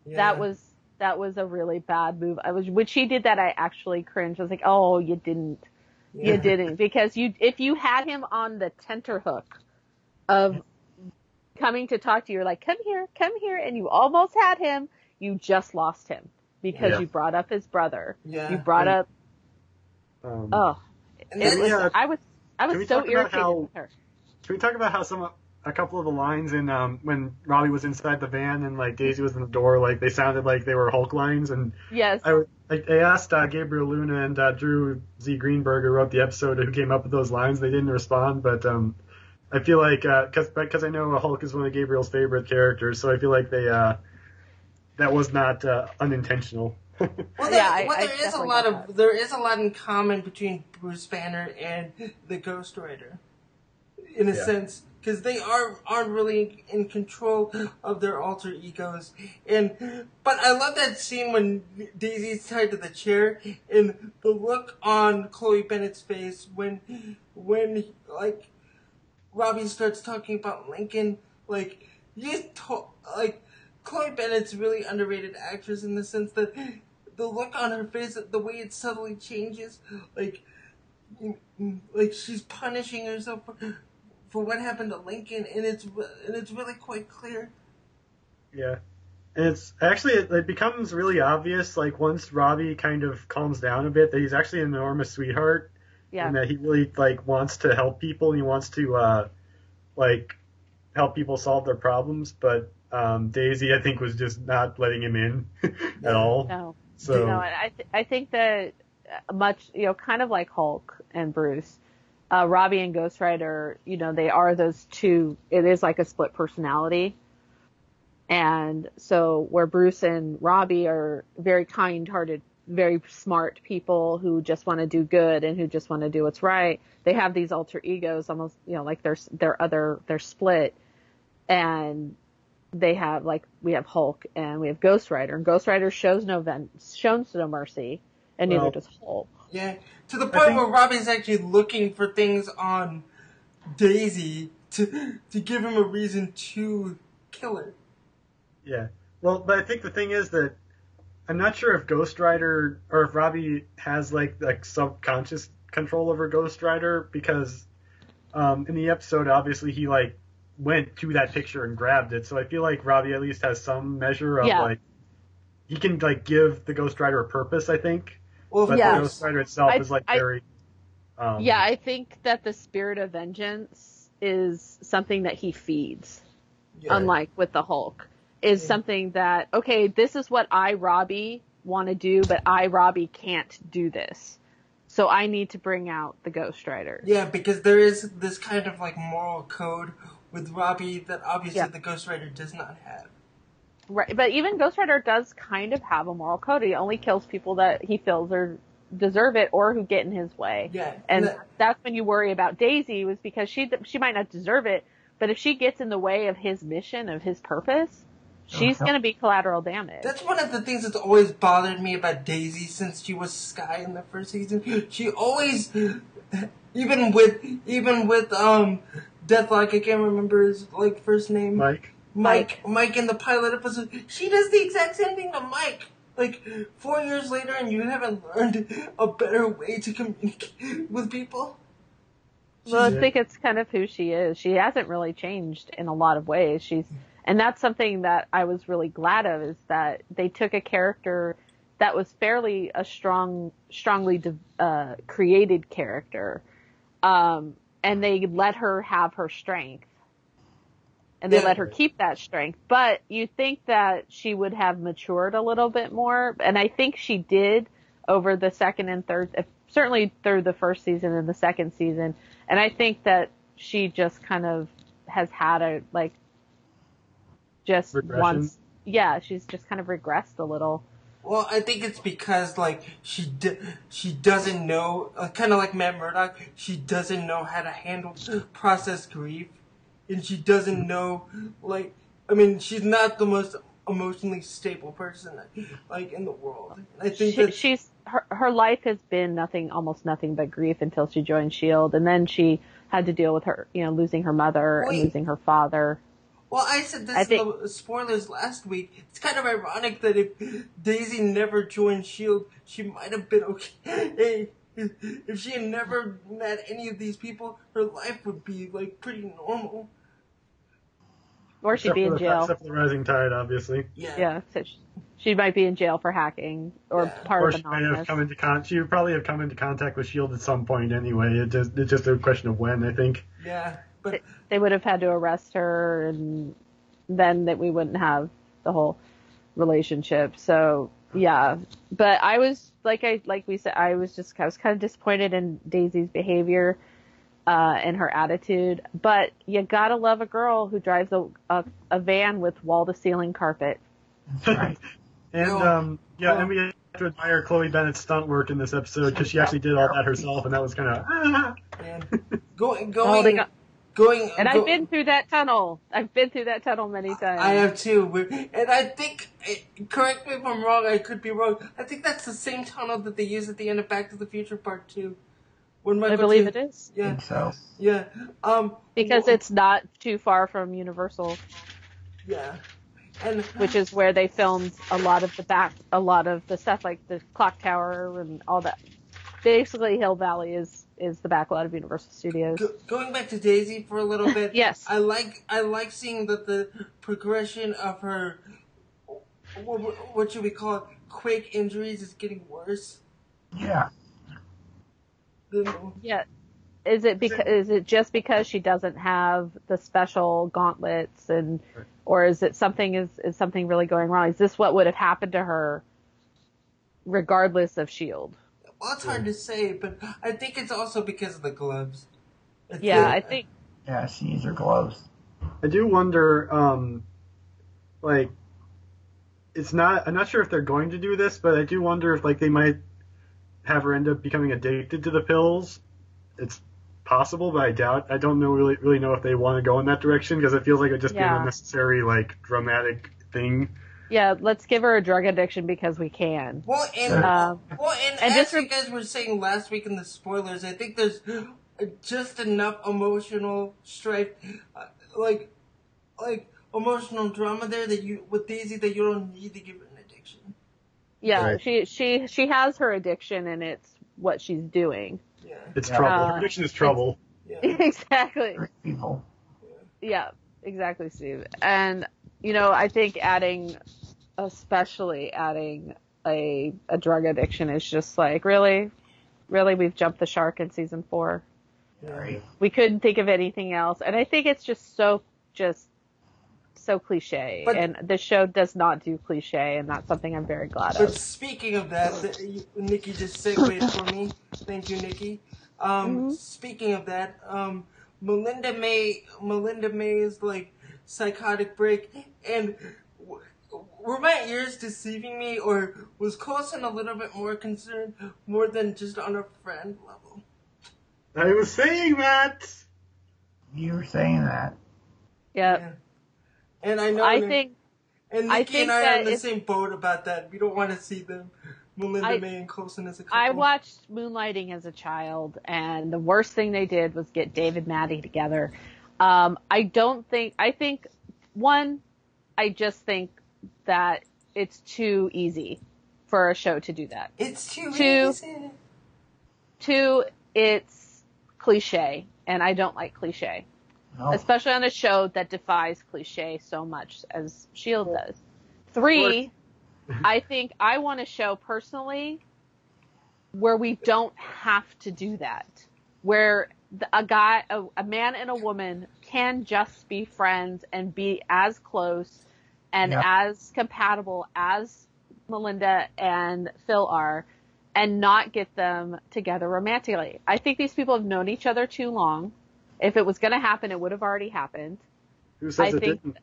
Yeah. that was that was a really bad move. I was when she did that, I actually cringed. I was like, "Oh, you didn't, Yeah. You didn't," because you if you had him on the tenterhook of coming to talk to you, you're like, "Come here, come here," and you almost had him. You just lost him because Yeah. you brought up his brother. Yeah. You brought up. Um, Oh, And it then- was. yeah. I was. I Can we was so talk about irritated how- with her. Can we talk about how some a couple of the lines in um when Robbie was inside the van and like Daisy was in the door, like they sounded like they were Hulk lines, and Yes. I I, I asked uh, Gabriel Luna and uh, Drew Z Greenberg who wrote the episode who came up with those lines. They didn't respond, but um I feel like because because I know Hulk is one of Gabriel's favorite characters, so I feel like they uh that was not uh, unintentional. Well, there, Yeah, I- well, I there is a lot got of there is a lot in common between Bruce Banner and the Ghost Rider, in a Yeah. sense, because they are aren't really in control of their alter egos. And but I love that scene when Daisy's tied to the chair and the look on Chloe Bennet's face when when like Robbie starts talking about Lincoln, like you to- like Chloe Bennet's really underrated actress in the sense that the look on her face, the way it subtly changes, like like she's punishing herself for what happened to Lincoln, and it's and it's really quite clear. Yeah. And it's actually it, it becomes really obvious like once Robbie kind of calms down a bit that he's actually an enormous sweetheart Yeah. and that he really like wants to help people and he wants to uh like help people solve their problems but um Daisy I think was just not letting him in at all. No. So No, and I th- I think that uh, much you know, kind of like Hulk and Bruce, uh, Robbie and Ghost Rider, you know, they are those two. It is like a split personality, and so where Bruce and Robbie are very kind-hearted, very smart people who just want to do good and who just want to do what's right. They have these alter egos, almost you know, like they're they're other they're split, and they have like we have Hulk and we have Ghost Rider, and Ghost Rider shows no ven- shows no mercy, and Well- neither does Hulk. Yeah, to the point think- where Robbie's actually looking for things on Daisy to to give him a reason to kill her. Yeah. Well, but I think the thing is that I'm not sure if Ghost Rider or if Robbie has like like subconscious control over Ghost Rider because um, in the episode, obviously he like went to that picture and grabbed it. So I feel like Robbie at least has some measure of Yeah. like he can like give the Ghost Rider a purpose. I think, Well, but Yeah. the course. Ghost Rider itself I- is like I- very. Um, Yeah, I think that the spirit of vengeance is something that he feeds. Yeah. unlike with the Hulk, is Yeah. something that, okay, this is what I, Robbie, want to do, but I, Robbie, can't do this. So I need to bring out the Ghost Rider. Yeah, because there is this kind of like moral code with Robbie that obviously Yeah. the Ghost Rider does not have. Right, but even Ghost Rider does kind of have a moral code. He only kills people that he feels are deserve it or who get in his way. Yeah, And that- that's when you worry about Daisy was because she she might not deserve it, but if she gets in the way of his mission, of his purpose, she's Uh-huh. going to be collateral damage. That's one of the things that's always bothered me about Daisy since she was Skye in the first season. She always, even with even with um Deathlok, I can't remember his like first name. Mike. Mike, Mike in the pilot episode, she does the exact same thing to Mike. Like four years later, and you haven't learned a better way to communicate with people. Well, I Yeah. think it's kind of who she is. She hasn't really changed in a lot of ways. She's, and that's something that I was really glad of is that they took a character that was fairly a strong, strongly de- uh, created character, um, and they let her have her strength, and they Yeah. let her keep that strength. But you think that she would have matured a little bit more, and I think she did over the second and third, uh, certainly through the first season and the second season, and I think that she just kind of has had a like just Regression? once yeah she's just kind of regressed a little Well, I think it's because like she d- she doesn't know, uh, kind of like Matt Murdock. She doesn't know how to handle process grief, and she doesn't know like I mean she's not the most emotionally stable person like in the world. I think she, that she's her, her life has been nothing almost nothing but grief until she joined shield and then she had to deal with her you know losing her mother Wait. and losing her father Well, I said this I in the spoilers last week. It's kind of ironic that if Daisy never joined Shield, she might have been okay. If she had never met any of these people, her life would be like pretty normal. or she'd Except be in the- jail Except for the Rising Tide, obviously. Yeah. yeah so she, she might be in jail for hacking or Yeah. part Or of she might have come into con- she would probably have come into contact with Shield at some point anyway. It just it's just a question of when, I think. Yeah. But they would have had to arrest her and then that we wouldn't have the whole relationship. So yeah, but I was like I like we said I was just I was kind of disappointed in Daisy's behavior uh, and her attitude. But you gotta love a girl who drives a a, a van with wall to ceiling carpet. Right. And Oh. um, yeah, Oh. and we have to admire Chloe Bennet's stunt work in this episode because she actually did all that herself, and that was kind of. man, going Oh, they going. And go- I've been through that tunnel. I've been through that tunnel many times. I have too, and I think. Correct me if I'm wrong. I could be wrong. I think that's the same tunnel that they use at the end of Back to the Future Part Two. When I believe J- it is I Yeah, think so. yeah. Um, because well, it's not too far from Universal. yeah, and which is where they filmed a lot of the back, a lot of the stuff like the clock tower and all that. Basically, Hill Valley is is the back lot of Universal Studios. Go- going back to Daisy for a little bit. Yes. I like I like seeing that the progression of her, what, what should we call it, quick injuries is getting worse. Yeah. Yeah, is it because is it just because she doesn't have the special gauntlets and, or is it something is is something really going wrong? Is this what would have happened to her, regardless of Shield? Well, it's hard to say, but I think it's also because of the gloves. It's Yeah, the- I think Yeah, she needs her gloves. I do wonder, um, like, it's not. I'm not sure if they're going to do this, but I do wonder if like they might have her end up becoming addicted to the pills. It's possible, but I doubt. I don't know really really know if they want to go in that direction because it feels like it'd just be Yeah. an unnecessary like dramatic thing. Yeah. Let's give her a drug addiction because we can. Well, and Um, well, and, and as just you guys were saying last week in the spoilers, I think there's just enough emotional strife, uh, like, like emotional drama there that you with Daisy that you don't need to give her an addiction. Yeah, Right. she she she has her addiction and it's what she's doing. Yeah, It's Yeah. trouble. Uh, Her addiction is trouble. yeah. exactly. Great people. Yeah, exactly, Steve. And you know, I think adding, especially adding a a drug addiction is just like really, really we've jumped the shark in season four. Right. We couldn't think of anything else, and I think it's just so just so cliche. But- and the show does not do cliche, and that's something I'm very glad But of. speaking of that, Nikki just segued for me. Thank you, Nikki. Um, Mhm. Speaking of that, um, Melinda May, Melinda May's like psychotic break, and were my ears deceiving me, or was Coulson a little bit more concerned, more than just on a friend level? I was saying that. You were saying that. Yeah, And I know, I that- think and I Nikki think and I are that in the it's- same boat about that. We don't want to see them, Melinda I- May and Coulson as a couple. I watched Moonlighting as a child, and the worst thing they did was get David Maddie together. Um, I don't think. I think one. I just think that it's too easy for a show to do that. It's too Two. easy. Two, it's cliche, and I don't like cliche, No. especially on a show that defies cliche so much as Shield does. Three, I think I want to show personally where we don't have to do that. Where a guy, a, a man and a woman can just be friends and be as close and Yeah. as compatible as Melinda and Phil are and not get them together romantically. I think these people have known each other too long. If it was going to happen, it would have already happened. Who says I it think- didn't?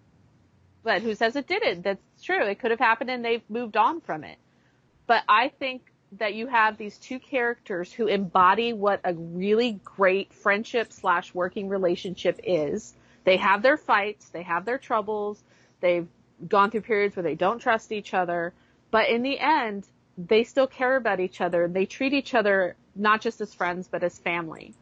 But who says it didn't? That's true. It could have happened and they've moved on from it. But I think that you have these two characters who embody what a really great friendship slash working relationship is. They have their fights, they have their troubles, they've gone through periods where they don't trust each other, but in the end, they still care about each other. They treat each other not just as friends, but as family.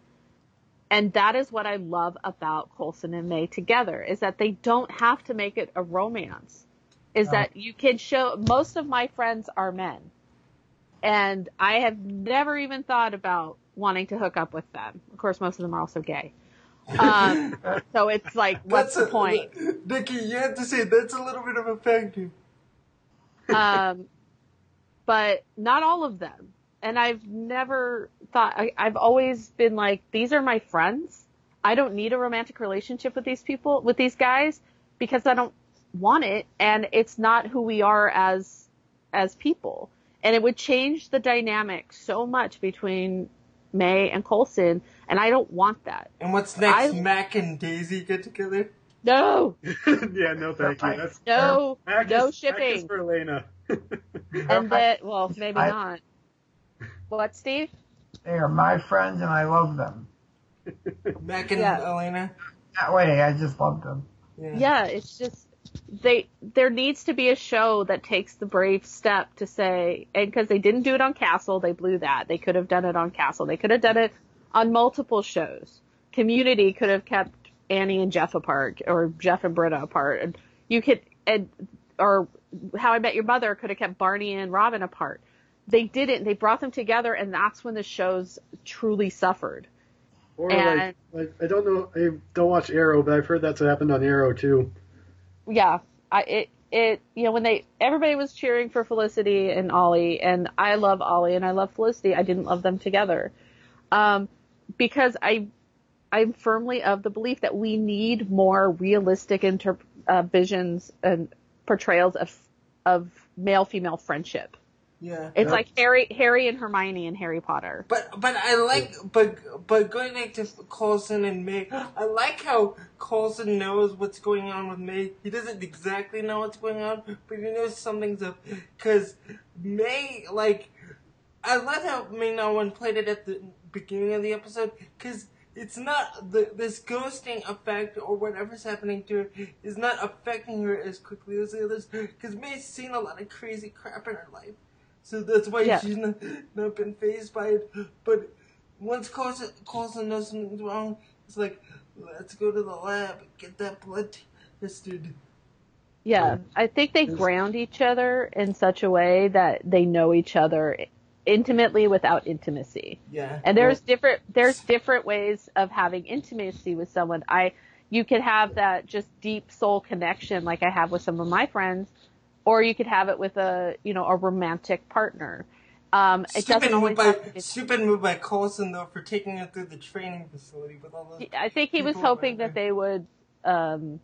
And that is what I love about Coulson and May together is that they don't have to make it a romance. Is that you can show most of my friends are men. And I have never even thought about wanting to hook up with them. Of course, most of them are also gay. Um, so it's like, what's That's the point? Nikki, you have to say that's a little bit of a factor. um, but not all of them. And I've never thought, I, I've always been like, these are my friends. I don't need a romantic relationship with these people, with these guys, because I don't want it. And it's not who we are as, as people. And it would change the dynamic so much between May and Coulson. And I don't want that. And what's next? I- Mac and Daisy get together? No, yeah, no, thank you. That's no, Mac no is, Mac is shipping. for Elena. And that, well, maybe I- not. What, Steve? They are my friends and I love them. Mac and Yeah. Elena? That way, I just love them. yeah, it's just they there needs to be a show that takes the brave step to say and because they didn't do it on Castle, they blew that. They could have done it on Castle. They could have done it on multiple shows. Community could have kept Annie and Jeff apart or Jeff and Britta apart. And you could and or How I Met Your Mother could have kept Barney and Robin apart. They didn't. They brought them together and that's when the shows truly suffered. Or And- like, like, I don't know, I don't watch Arrow, but I've heard that's what happened on Arrow too. Yeah, I it it you know when they everybody was cheering for Felicity and Ollie, and I love Ollie and I love Felicity. I didn't love them together, um, because I I'm firmly of the belief that we need more realistic inter- uh, visions and portrayals of of male female friendship. Yeah. It's Yeah. like Harry Harry and Hermione and Harry Potter. But but I like but but going back to Coulson and May, I like how Coulson knows what's going on with May. He doesn't exactly know what's going on, but he knows something's up. Cause May like, I love how May no one played it at the beginning of the episode. Cause it's not the this ghosting effect or whatever's happening to her is not affecting her as quickly as the others. Cause May's seen a lot of crazy crap in her life. So that's why Yeah. she's not, not been phased by it. But once Coulson, Coulson knows something's wrong, it's like, let's go to the lab get that blood tested. Yeah, I think they ground each other in such a way that they know each other intimately without intimacy. Yeah. And there's different there's different ways of having intimacy with someone. I you could have that just deep soul connection like I have with some of my friends, or you could have it with a you know a romantic partner. Um, it Stupid doesn't move by have stupid move by Coulson though for taking her through the training facility with all those. I think he was hoping that they would, um,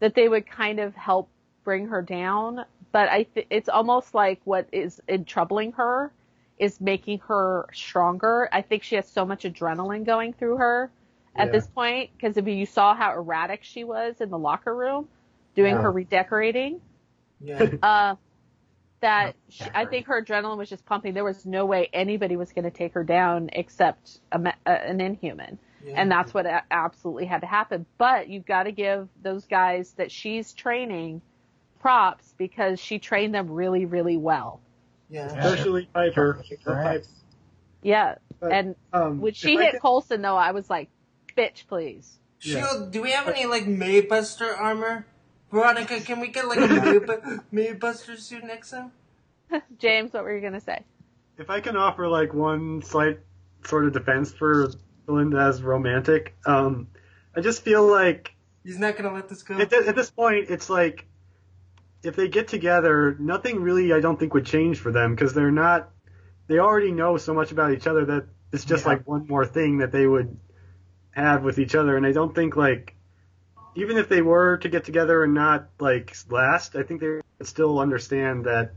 that they would kind of help bring her down. But I, th- it's almost like what is in troubling her is making her stronger. I think she has so much adrenaline going through her at Yeah. this point because if you saw how erratic she was in the locker room doing Yeah. her redecorating, Yeah. uh, that she, I think her adrenaline was just pumping. There was no way anybody was going to take her down except a, me- uh, an inhuman yeah. and that's what absolutely had to happen. But you've got to give those guys that she's training props because she trained them really, really well. yeah. Especially Piper. Correct. Yeah, But, and Um, when she hit could- Coulson though, I was like, "Bitch, please." Yeah. Shield, do we have any like Maybuster armor? Veronica, can we get like a Mayb- Maybuster suit next time? James, what were you gonna say? if I can offer like one slight sort of defense for Philinda as romantic, um, I just feel like He's not gonna let this go. at, th- at this point it's like if they get together, nothing really I don't think would change for them because they're not. They already know so much about each other that it's just Yeah. like one more thing that they would have with each other, and I don't think like even if they were to get together and not like last, I think they would still understand that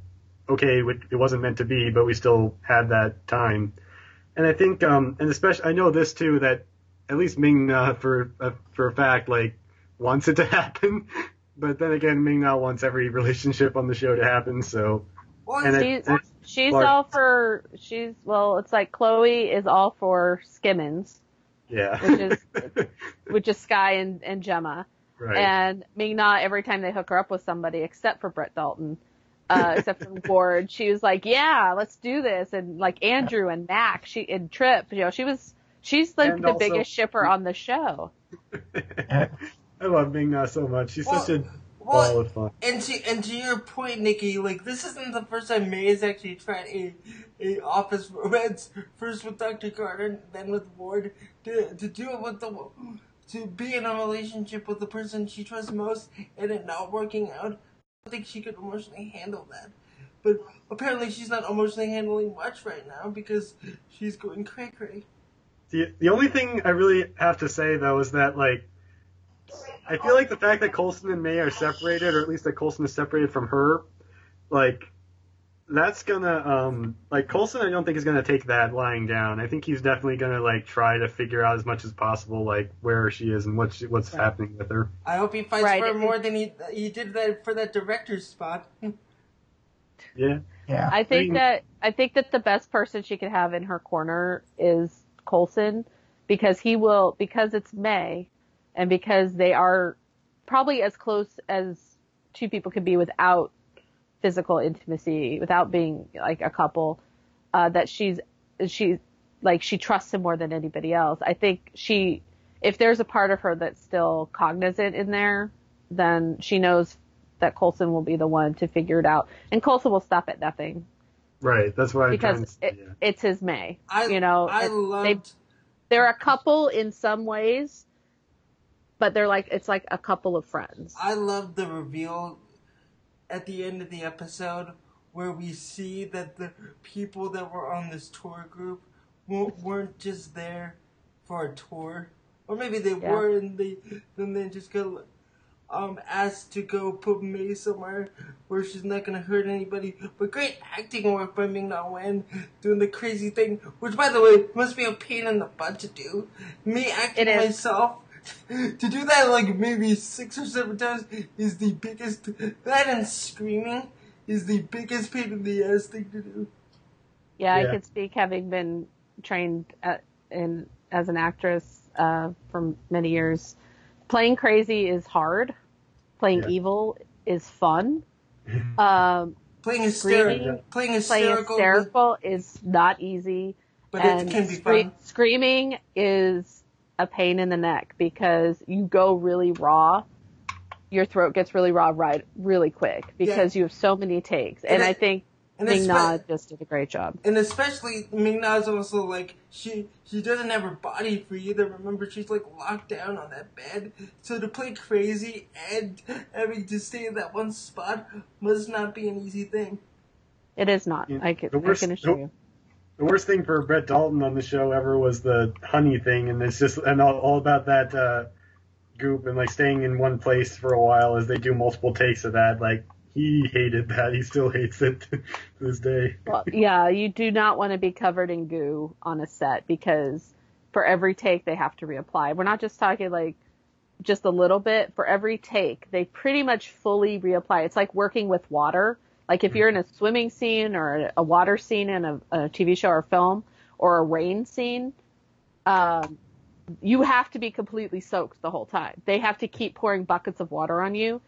okay, it wasn't meant to be, but we still had that time. And I think, um, and especially, I know this too that at least Ming uh, for uh, for a fact like wants it to happen, but then again, Ming Na wants every relationship on the show to happen. So, Well, and She's and- she's all for she's well, it's like Chloe is all for Skimmins, yeah, which is which is Skye and, and Jemma. right. And Ming Na, every time they hook her up with somebody, except for Brett Dalton, uh, except for Ward, she was like, "Yeah, let's do this." And like Andrew and Mac, she and Trip, you know, she was she's like And the also- biggest shipper on the show. I love Ming Na so much. She's such a well. And to and to your point, Nikki, like this isn't the first time May has actually tried a a office romance. First with Dr. Garner, then with Ward. To to do it with the to be in a relationship with the person she trusts most and it not working out. I don't think she could emotionally handle that. But apparently she's not emotionally handling much right now because she's going cray cray. The the only thing I really have to say though is that like I feel like the fact that Coulson and May are separated, or at least that Coulson is separated from her, like that's gonna um like Coulson I don't think is gonna take that lying down. I think he's definitely gonna like try to figure out as much as possible like where she is and what she, what's happening with her. I hope he fights Right, for her more than he he did that for that director's spot. Yeah. Yeah. I think mean- that I think that the best person she could have in her corner is Coulson because he will because it's May and because they are probably as close as two people could be without physical intimacy, without being like a couple, uh, that she's she's like she trusts him more than anybody else. I think she if there's a part of her that's still cognizant in there, then she knows that Coulson will be the one to figure it out. And Coulson will stop at nothing Right. That's why I'm trying to because it, yeah. it's his May. I you know, I loved they they're a couple in some ways, but they're like it's like a couple of friends. I love the reveal at the end of the episode where we see that the people that were on this tour group weren't just there for a tour, or maybe they Yeah. were and they then they just got um asked to go put May somewhere where she's not gonna hurt anybody. But great acting work by Ming Na Wen doing the crazy thing, which by the way must be a pain in the butt to do. Me acting myself to do that like maybe six or seven times is the biggest that and screaming is the biggest pain in the ass thing to do. Yeah, Yeah. I can speak having been trained at, in as an actress uh, for many years. Playing crazy is hard. Playing Yeah. evil is fun. Um, Playing hysterical, Screaming, playing playing hysterical, hysterical is not easy. but and it can be scre- fun. Screaming is a pain in the neck because you go really raw. Your throat gets really raw right really quick because you have so many takes. And, And I it- think And, Ming Na espe- just did a great job. and especially Ming Na's also like she she doesn't have her body free either. Remember, she's like locked down on that bed. So to play crazy and having to stay in that one spot must not be an easy thing. It is not. Yeah, I can, the I worst- can assure the- you. The worst thing for Brett Dalton on the show ever was the honey thing, and it's just and all, all about that uh, goop and like staying in one place for a while as they do multiple takes of that. Like he hated that. He still hates it to this day. Well, yeah, you do not want to be covered in goo on a set because for every take they have to reapply. We're not just talking like just a little bit. For every take, they pretty much fully reapply. It's like working with water. Like if you're in a swimming scene or a water scene in a, a TV show or film or a rain scene, um, you have to be completely soaked the whole time. They have to keep pouring buckets of water on you.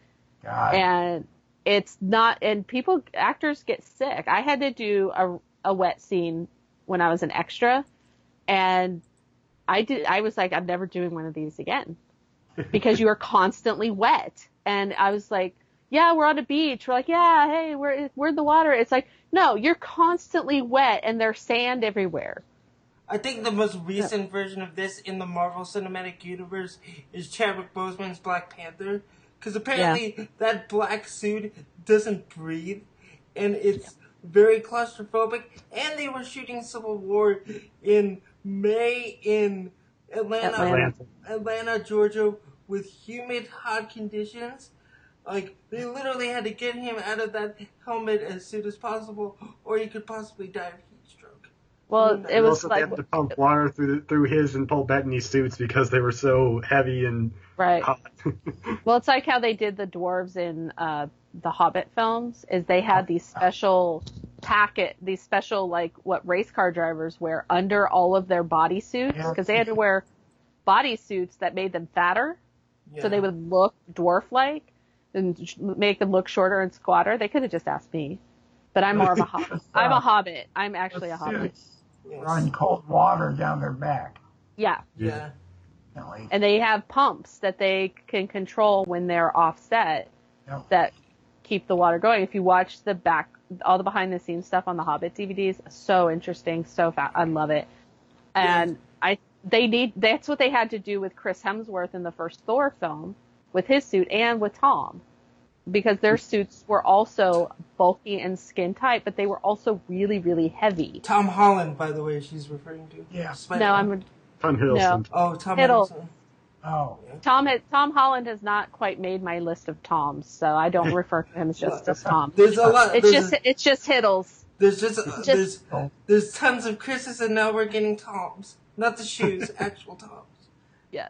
God. and it's not and people actors get sick. I had to do a, a wet scene when i was an extra and i did i was like i'm never doing one of these again. Because you are constantly wet. And i was like yeah we're on a beach we're like yeah hey we're we're in the water it's like no you're constantly wet and there's sand everywhere I think the most recent version of this in the Marvel Cinematic Universe is Chadwick Boseman's Black Panther. Because apparently that black suit doesn't breathe, and it's very claustrophobic. And they were shooting Civil War in May in Atlanta, Atlanta. Atlanta, Georgia, with humid, hot conditions. Like they literally had to get him out of that helmet as soon as possible, or he could possibly die of heat stroke. Well, it was also, like they had to pump water through through his and Paul Bettany suits because they were so heavy and right. hot. Well, it's like how they did the dwarves in uh, the Hobbit films. Is they had these special packet, these special like what race car drivers wear under all of their body suits Yeah. because they had to wear body suits that made them fatter, Yeah. so they would look dwarf-like and sh- make them look shorter and squatter. They could have just asked me, but I'm more of a hobbit. I'm a hobbit. I'm actually a hobbit. Run cold water down their back. Yeah. Yeah. You know, like, and they have pumps that they can control when they're offset Yep. that keep the water going. If you watch the back, all the behind the scenes stuff on the Hobbit DVDs, so interesting, so fast. I love it. And I, they need, that's what they had to do with Chris Hemsworth in the first Thor film with his suit and with Tom. Because their suits were also bulky and skin tight, but they were also really, really heavy. Tom Holland, by the way, she's referring to. Yeah. No, I'm Tom Hiddleston. No. Oh, Tom Hiddle. Hiddleston. oh, Tom has, Tom Holland has not quite made my list of Toms, so I don't refer to him as just as Tom. There's a lot. It's there's, just it's just Hiddles. there's just, there's oh, there's tons of Chris's, and now we're getting Toms, not the shoes, actual Toms. Yeah.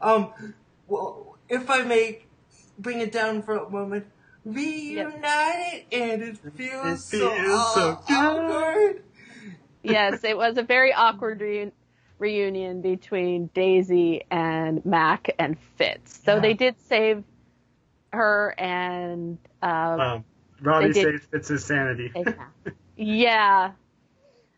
Um, well, if I may bring it down for a moment, reunited, and it feels, It so, feels so aw- awkward. Yes, it was a very awkward reun reunion between Daisy and Mac and Fitz. So Yeah. they did save her and uh, Um, Robbie They did- saves Fitz's sanity. yeah,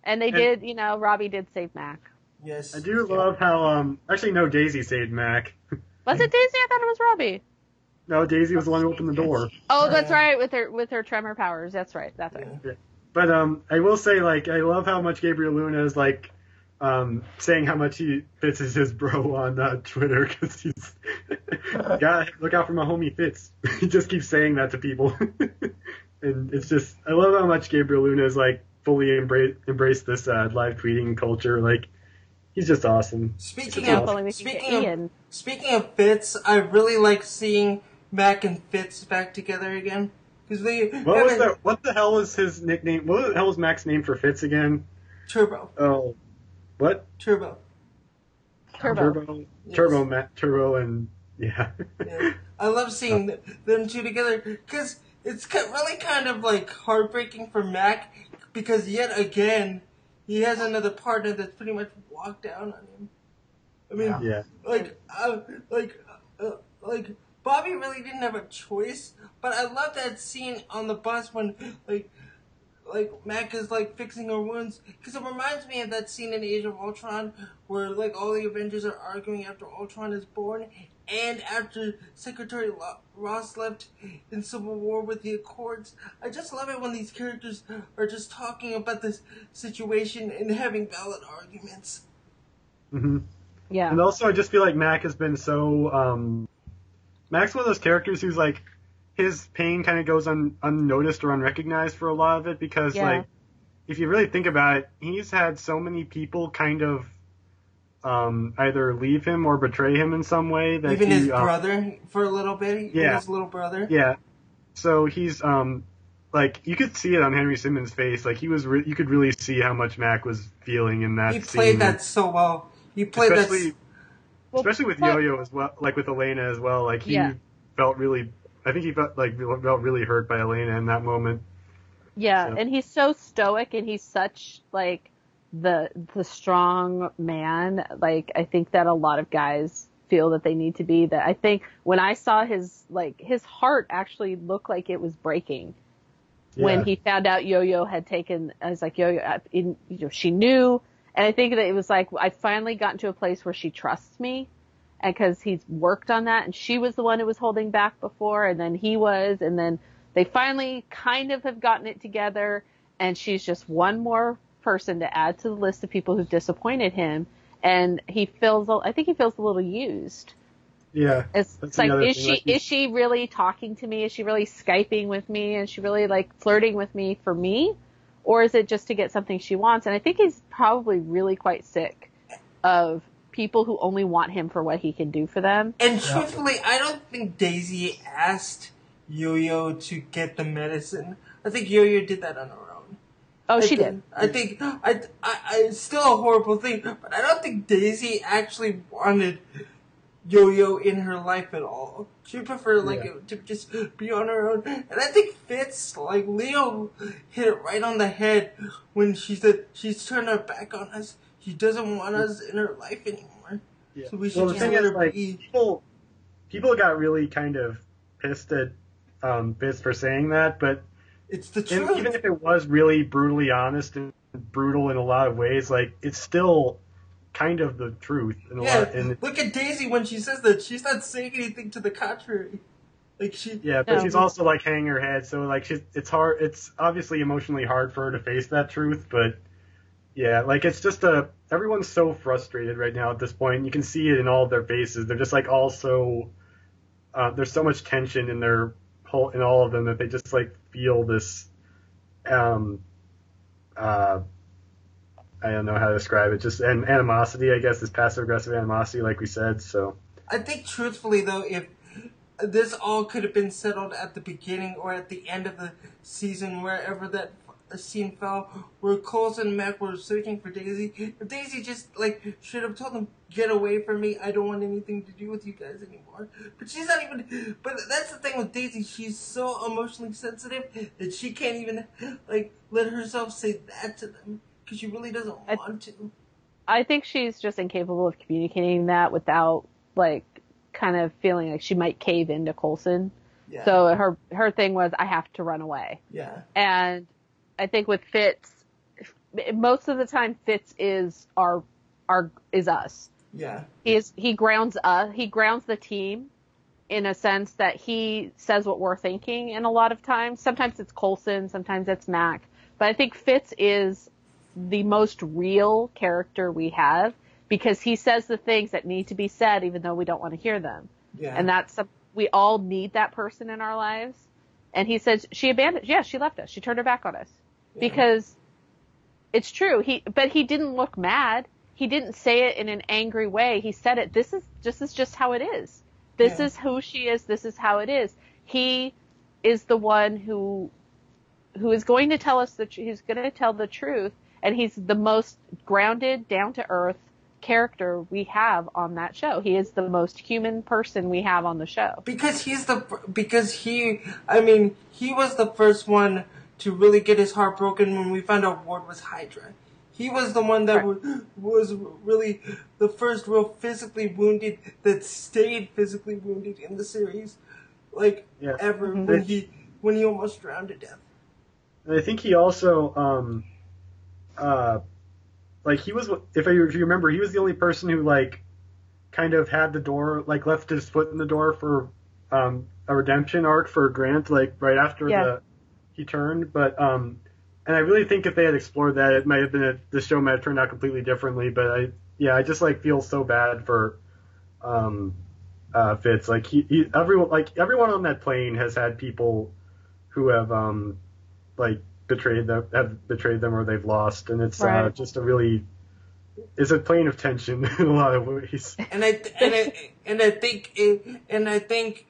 and they And- did. You know, Robbie did save Mac. Yes. I do love how um actually no Daisy saved Mac. Was it Daisy? I thought it was Robbie. No, Daisy was the one who opened the door. Oh, that's right, with her with her tremor powers. That's right. That's right. But um, I will say, like, I love how much Gabriel Luna is like um, saying how much he Fitz is his bro on uh, Twitter because he's God, look out for my homie Fitz. he just keeps saying that to people, and it's just I love how much Gabriel Luna is like fully embrace embrace this uh, live tweeting culture. Like, he's just awesome. Speaking Yeah, of only we can speaking of Iain. speaking of Fitz, I really like seeing Mac and Fitz back together again because they What was haven't- the What the hell was his nickname? What the hell was Mac's name for Fitz again? Turbo Oh, what? Turbo. Turbo. Turbo, Yes. Turbo, Mac, Turbo, and yeah. Yeah. I love seeing oh. th- them two together because it's really kind of like heartbreaking for Mac because yet again he has another partner that's pretty much walked down on him. I mean, Yeah. yeah. like, uh, like, uh, like Bobby really didn't have a choice. But I love that scene on the bus when like. Like Mac is like fixing her wounds because it reminds me of that scene in Age of Ultron where like all the Avengers are arguing after Ultron is born and after Secretary Lo- Ross left in Civil War with the Accords. I just love it when these characters are just talking about this situation and having valid arguments. hmm Yeah. And also, I just feel like Mac has been so. Um, Mac's one of those characters who's like, his pain kind of goes un, unnoticed or unrecognized for a lot of it because, Yeah. like, if you really think about it, he's had so many people kind of um, either leave him or betray him in some way that Even he, his uh, brother for a little bit. Yeah. his little brother. Yeah. So he's um like you could see it on Henry Simmons' face. Like he was, re- you could really see how much Mac was feeling in that He scene. played that so well. He played especially, that. Well, especially with but- Yo-Yo as well, like with Elena as well. Like he Yeah. felt really, I think he felt like felt really hurt by Elena in that moment. Yeah, So- and he's so stoic and he's such like the the strong man. Like I think that a lot of guys feel that they need to be that I think when I saw his like his heart actually looked like it was breaking when he found out Yo-Yo had taken I was like Yo-Yo I- in, you know she knew and I think that it was like I finally got to a place where she trusts me and cuz he's worked on that and she was the one who was holding back before and then he was and then they finally kind of have gotten it together and she's just one more person to add to the list of people who've disappointed him and he feels I think he feels a little used Yeah. It's, it's like, is she like is she really talking to me? Is she really skyping with me? Is she really like flirting with me for me, or is it just to get something she wants? And I think he's probably really quite sick of people who only want him for what he can do for them. And truthfully, I don't think Daisy asked Yo-Yo to get the medicine. I think Yo-Yo did that on her own. Oh, I she think, did. I think I, I, I, it's still a horrible thing, but I don't think Daisy actually wanted Yo-Yo in her life at all. She preferred like Yeah. to just be on her own. And I think Fitz, like Leo, hit it right on the head when she said she's turned her back on us. She doesn't want us in her life anymore. Yeah. So we should well, the just thing let is, her like, be. people, people got really kind of pissed at um, Fitz for saying that, but It's the and truth. even if it was really brutally honest and brutal in a lot of ways, like it's still kind of the truth in a Yeah, lot. And look at Daisy when she says that. She's not saying anything to the contrary. Like she, yeah, but No. she's also like hanging her head, so like she's it's hard. It's obviously emotionally hard for her to face that truth, but yeah, like it's just a everyone's so frustrated right now at this point. You can see it in all of their faces. They're just like all so uh, there's so much tension in their whole in all of them that they just like feel this um uh I don't know how to describe it. Just an animosity, I guess, this passive aggressive animosity, like we said. So I think truthfully though, if this all could have been settled at the beginning or at the end of the season, wherever that f- scene fell, where Coulson and Mac were searching for Daisy, if Daisy just like should have told them, "Get away from me! I don't want anything to do with you guys anymore." But she's not even. But that's the thing with Daisy; she's so emotionally sensitive that she can't even like let herself say that to them because she really doesn't I- want to. I think she's just incapable of communicating that without like kind of feeling like she might cave into Coulson. Yeah. So her her thing was I have to run away. yeah. And I think with Fitz, most of the time Fitz is our our is us. Yeah. He is he grounds us. He grounds the team in a sense that he says what we're thinking. And a lot of times, sometimes it's Coulson, sometimes it's Mac. But I think Fitz is the most real character we have because he says the things that need to be said, even though we don't want to hear them. Yeah. And that's some, we all need that person in our lives. And he says she abandoned. Yeah, she left us. She turned her back on us because it's true. He but he didn't look mad. He didn't say it in an angry way. He said it. This is this is just how it is. This Yeah. is who she is. This is how it is. He is the one who who is going to tell us that he's going to tell the truth, and he's the most grounded, down to earth character we have on that show. He is the most human person we have on the show. because he's the because he I mean he was the first one to really get his heart broken when we found out Ward was Hydra. He was the one that Right. wa- was really the first real physically wounded that stayed physically wounded in the series, like Yeah. ever Mhm. when he when he almost drowned to death. And I think he also, um, uh, like he was, if, I, if you remember, he was the only person who like kind of had the door, like left his foot in the door for um, a redemption arc for Grant, like right after Yeah. the he turned. But um, and I really think if they had explored that, it might have been a, the show might have turned out completely differently. But I, yeah, I just like feel so bad for um, uh, Fitz. Like he, he, everyone, like everyone on that plane has had people who have um, like betrayed them, have betrayed them, or they've lost, and it's uh, just a really, it's a plane of tension in a lot of ways. And I and I and I think it, and I think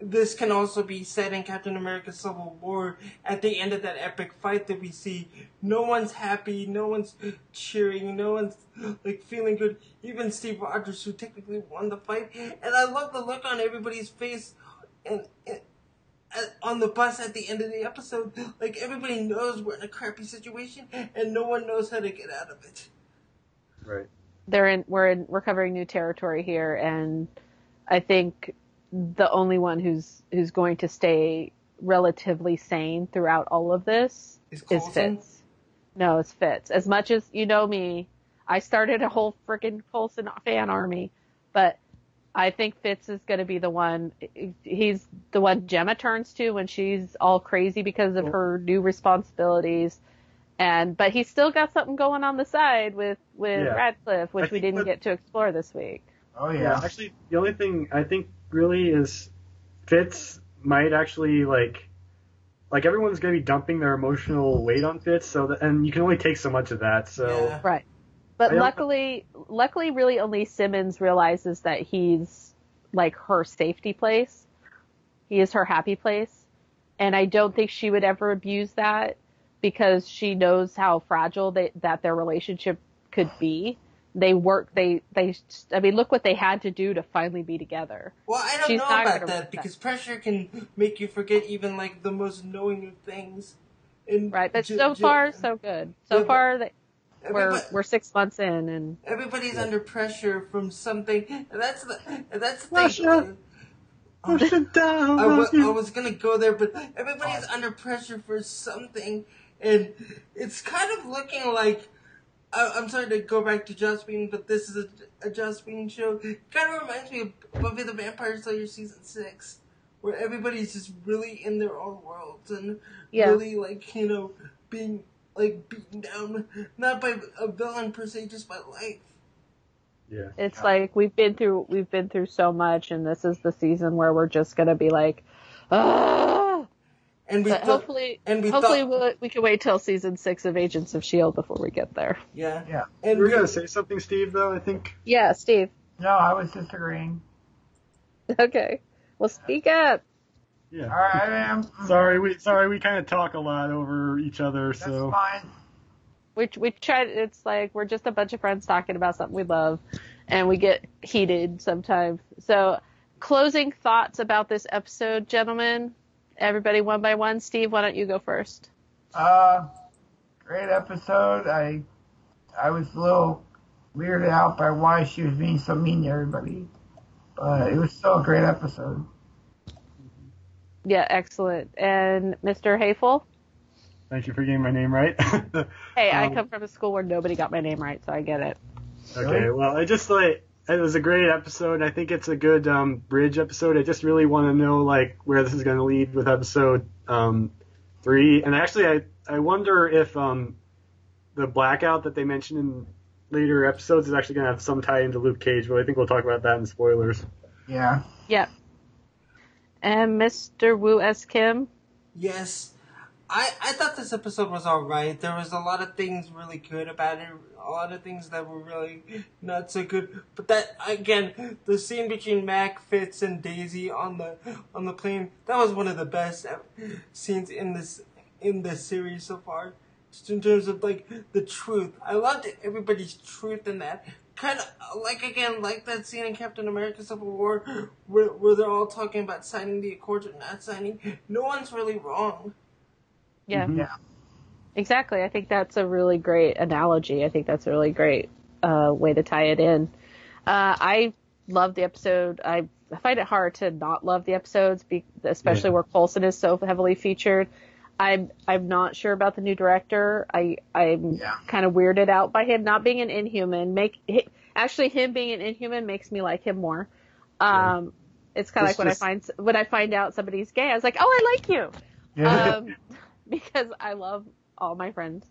this can also be said in Captain America: Civil War. At the end of that epic fight that we see, no one's happy, no one's cheering, no one's like feeling good. Even Steve Rogers, who technically won the fight, and I love the look on everybody's face, and. and at- on the bus at the end of the episode, like everybody knows we're in a crappy situation and no one knows how to get out of it. Right. they're in we're in we're covering new territory here and I think the only one who's who's going to stay relatively sane throughout all of this Is is Fitz. No, it's Fitz. As much as you know me, I started a whole freaking Coulson fan army, but I think Fitz is going to be the one. He's the one Jemma turns to when she's all crazy because of her new responsibilities. And but he's still got something going on the side with with Yeah. Radcliffe, I which we didn't that- get to explore this week. Oh Yeah. yeah. actually, the only thing I think really is Fitz might actually like like everyone's gonna be dumping their emotional weight on Fitz, so that, and you can only take so much of that. So Yeah. Right. But I don't- luckily, luckily, really only Simmons realizes that he's like her safety place. He is her happy place. And I don't think she would ever abuse that because she knows how fragile they, that their relationship could be. They work, they, they, I mean, look what they had to do to finally be together. Well, I don't She's know about gonna that because pressure can make you forget even like the most knowing of things. And Right. But ju- so ju- far, so good. So Yeah, far, they, we're, we're six months in and everybody's under pressure from something. That's the that's the Russia. thing. push oh, it down. I was, I was gonna go there, but everybody's under pressure for something, and it's kind of looking like. I, I'm sorry to go back to Joss Whedon, but this is a, a Joss Whedon show. Kind of reminds me of Buffy the Vampire Slayer season six, where everybody's just really in their own worlds and Yeah. really like you know being like beaten down, not by a villain per se, just by life. yeah. It's like we've been through we've been through so much, and this is the season where we're just gonna be like, ah. And we But thought- hopefully, and we hopefully thought- we'll, we can wait till season six of Agents of Shield before we get there. yeah, Yeah. and You were we, gonna say something, Steve? Though I think. Yeah, Steve. No, I was disagreeing. Okay, well, speak up. Yeah. All right, I am. Sorry, we sorry we kind of talk a lot over each other. That's So fine. We we tried. It's like we're just a bunch of friends talking about something we love, and we get heated sometimes. So, closing thoughts about this episode, gentlemen. Everybody, one by one. Steve, why don't you go first? Uh, great episode. I I was a little weirded out by why she was being so mean to everybody, but it was still a great episode. Yeah, excellent. And Mr. Hayful. thank you for getting my name right. Hey, I Um, come from a school where nobody got my name right, so I get it. Okay, well, I just like it was a great episode. I think it's a good um, bridge episode. I just really want to know like where this is going to lead with episode um, three. And actually, I I wonder if um, the blackout that they mentioned in later episodes is actually going to have some tie into Luke Cage. But I think we'll talk about that in spoilers. Yeah. Yep. And Mr. Wu S. Kim. Yes. I, I thought this episode was alright. There was a lot of things really good about it, a lot of things that were really not so good. But that again, the scene between Mack, Fitz, and Daisy on the on the plane, that was one of the best scenes in this in this series so far. Just in terms of like the truth. I loved everybody's truth in that. Kind of like again, like that scene in Captain America: Civil War, where where they're all talking about signing the accords or not signing. No one's really wrong. Yeah. Mhm. Yeah. Exactly. I think that's a really great analogy. I think that's a really great uh, way to tie it in. Uh, I love the episode. I find it hard to not love the episodes, especially Yeah. where Coulson is so heavily featured. I'm I'm not sure about the new director. I I'm Yeah. kind of weirded out by him not being an Inhuman. Make hi- actually him being an Inhuman makes me like him more. Um, it's kind of It's like when just- I find when I find out somebody's gay, I was like, oh, I like you, Yeah. um, because I love all my friends.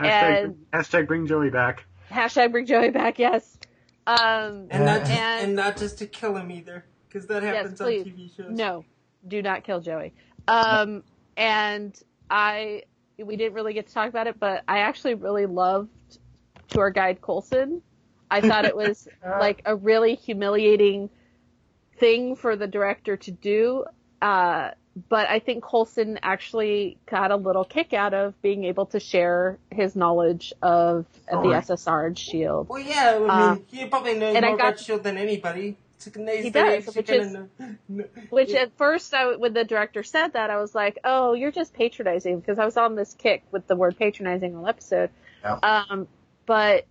Hashtag, And- hashtag bring Joey back. Hashtag bring Joey back, yes. Um, And not just, And- and not just to kill him either, because that yes, happens on. TV shows. No, do not kill Joey. Um, and I, we didn't really get to talk about it, but I actually really loved tour guide Coulson. I thought it was like a really humiliating thing for the director to do. Uh, but I think Coulson actually got a little kick out of being able to share his knowledge of the Oh. SSR and Shield. Well, yeah, I mean, Uh, he probably knows more about Shield than anybody. It's a nice He does, which is- know- know- Which yeah. at first, I, when the director said that, I was like, "Oh, you're just patronizing," because I was on this kick with the word patronizing all episode. Yeah. Um, but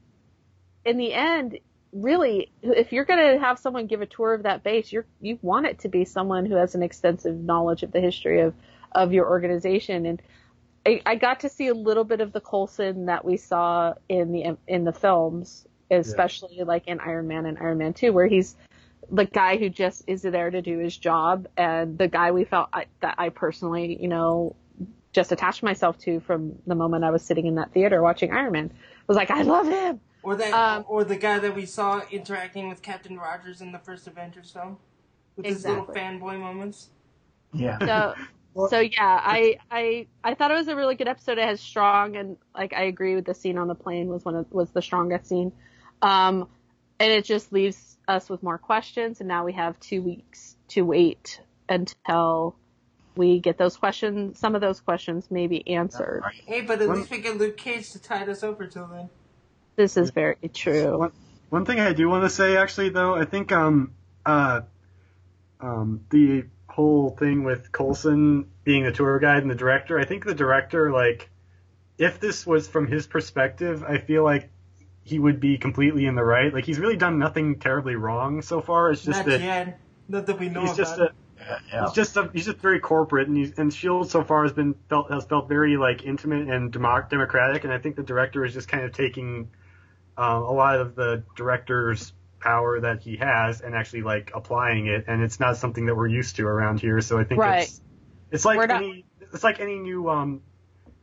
in the end, really, if you're going to have someone give a tour of that base, you're you want it to be someone who has an extensive knowledge of the history of of your organization. And I, I got to see a little bit of the Coulson that we saw in the in the films, especially like in Iron Man and Iron Man Two, where he's the guy who just is there to do his job and the guy we felt I, that I personally, you know, just attached myself to from the moment I was sitting in that theater watching Iron Man was like, I love him. Or that, Um, or the guy that we saw interacting with Captain Rogers in the first Avengers film, with his little fanboy moments. Yeah. So, so yeah, I, I, I thought it was a really good episode. It has strong and like I agree with the scene on the plane was one of was the strongest scene, um, and it just leaves us with more questions. And now we have two weeks to wait until we get those questions, some of those questions maybe answered. Right. Hey, but at One- least we get Luke Cage to tide us over till then. This is very true. One, one thing I do want to say, actually, though, I think um, uh, um, the whole thing with Coulson being the tour guide and the director, I think the director, like, if this was from his perspective, I feel like he would be completely in the right. Like, he's really done nothing terribly wrong so far. It's just Not that yet. Not that we know he's about. just a Yeah. yeah. He's just a, he's just very corporate, and he's, and Shield so far has been felt has felt very like intimate and democratic, and I think the director is just kind of taking um, a lot of the director's power that he has and actually like applying it, and it's not something that we're used to around here. So I think Right. it's it's like We're not- any it's like any new um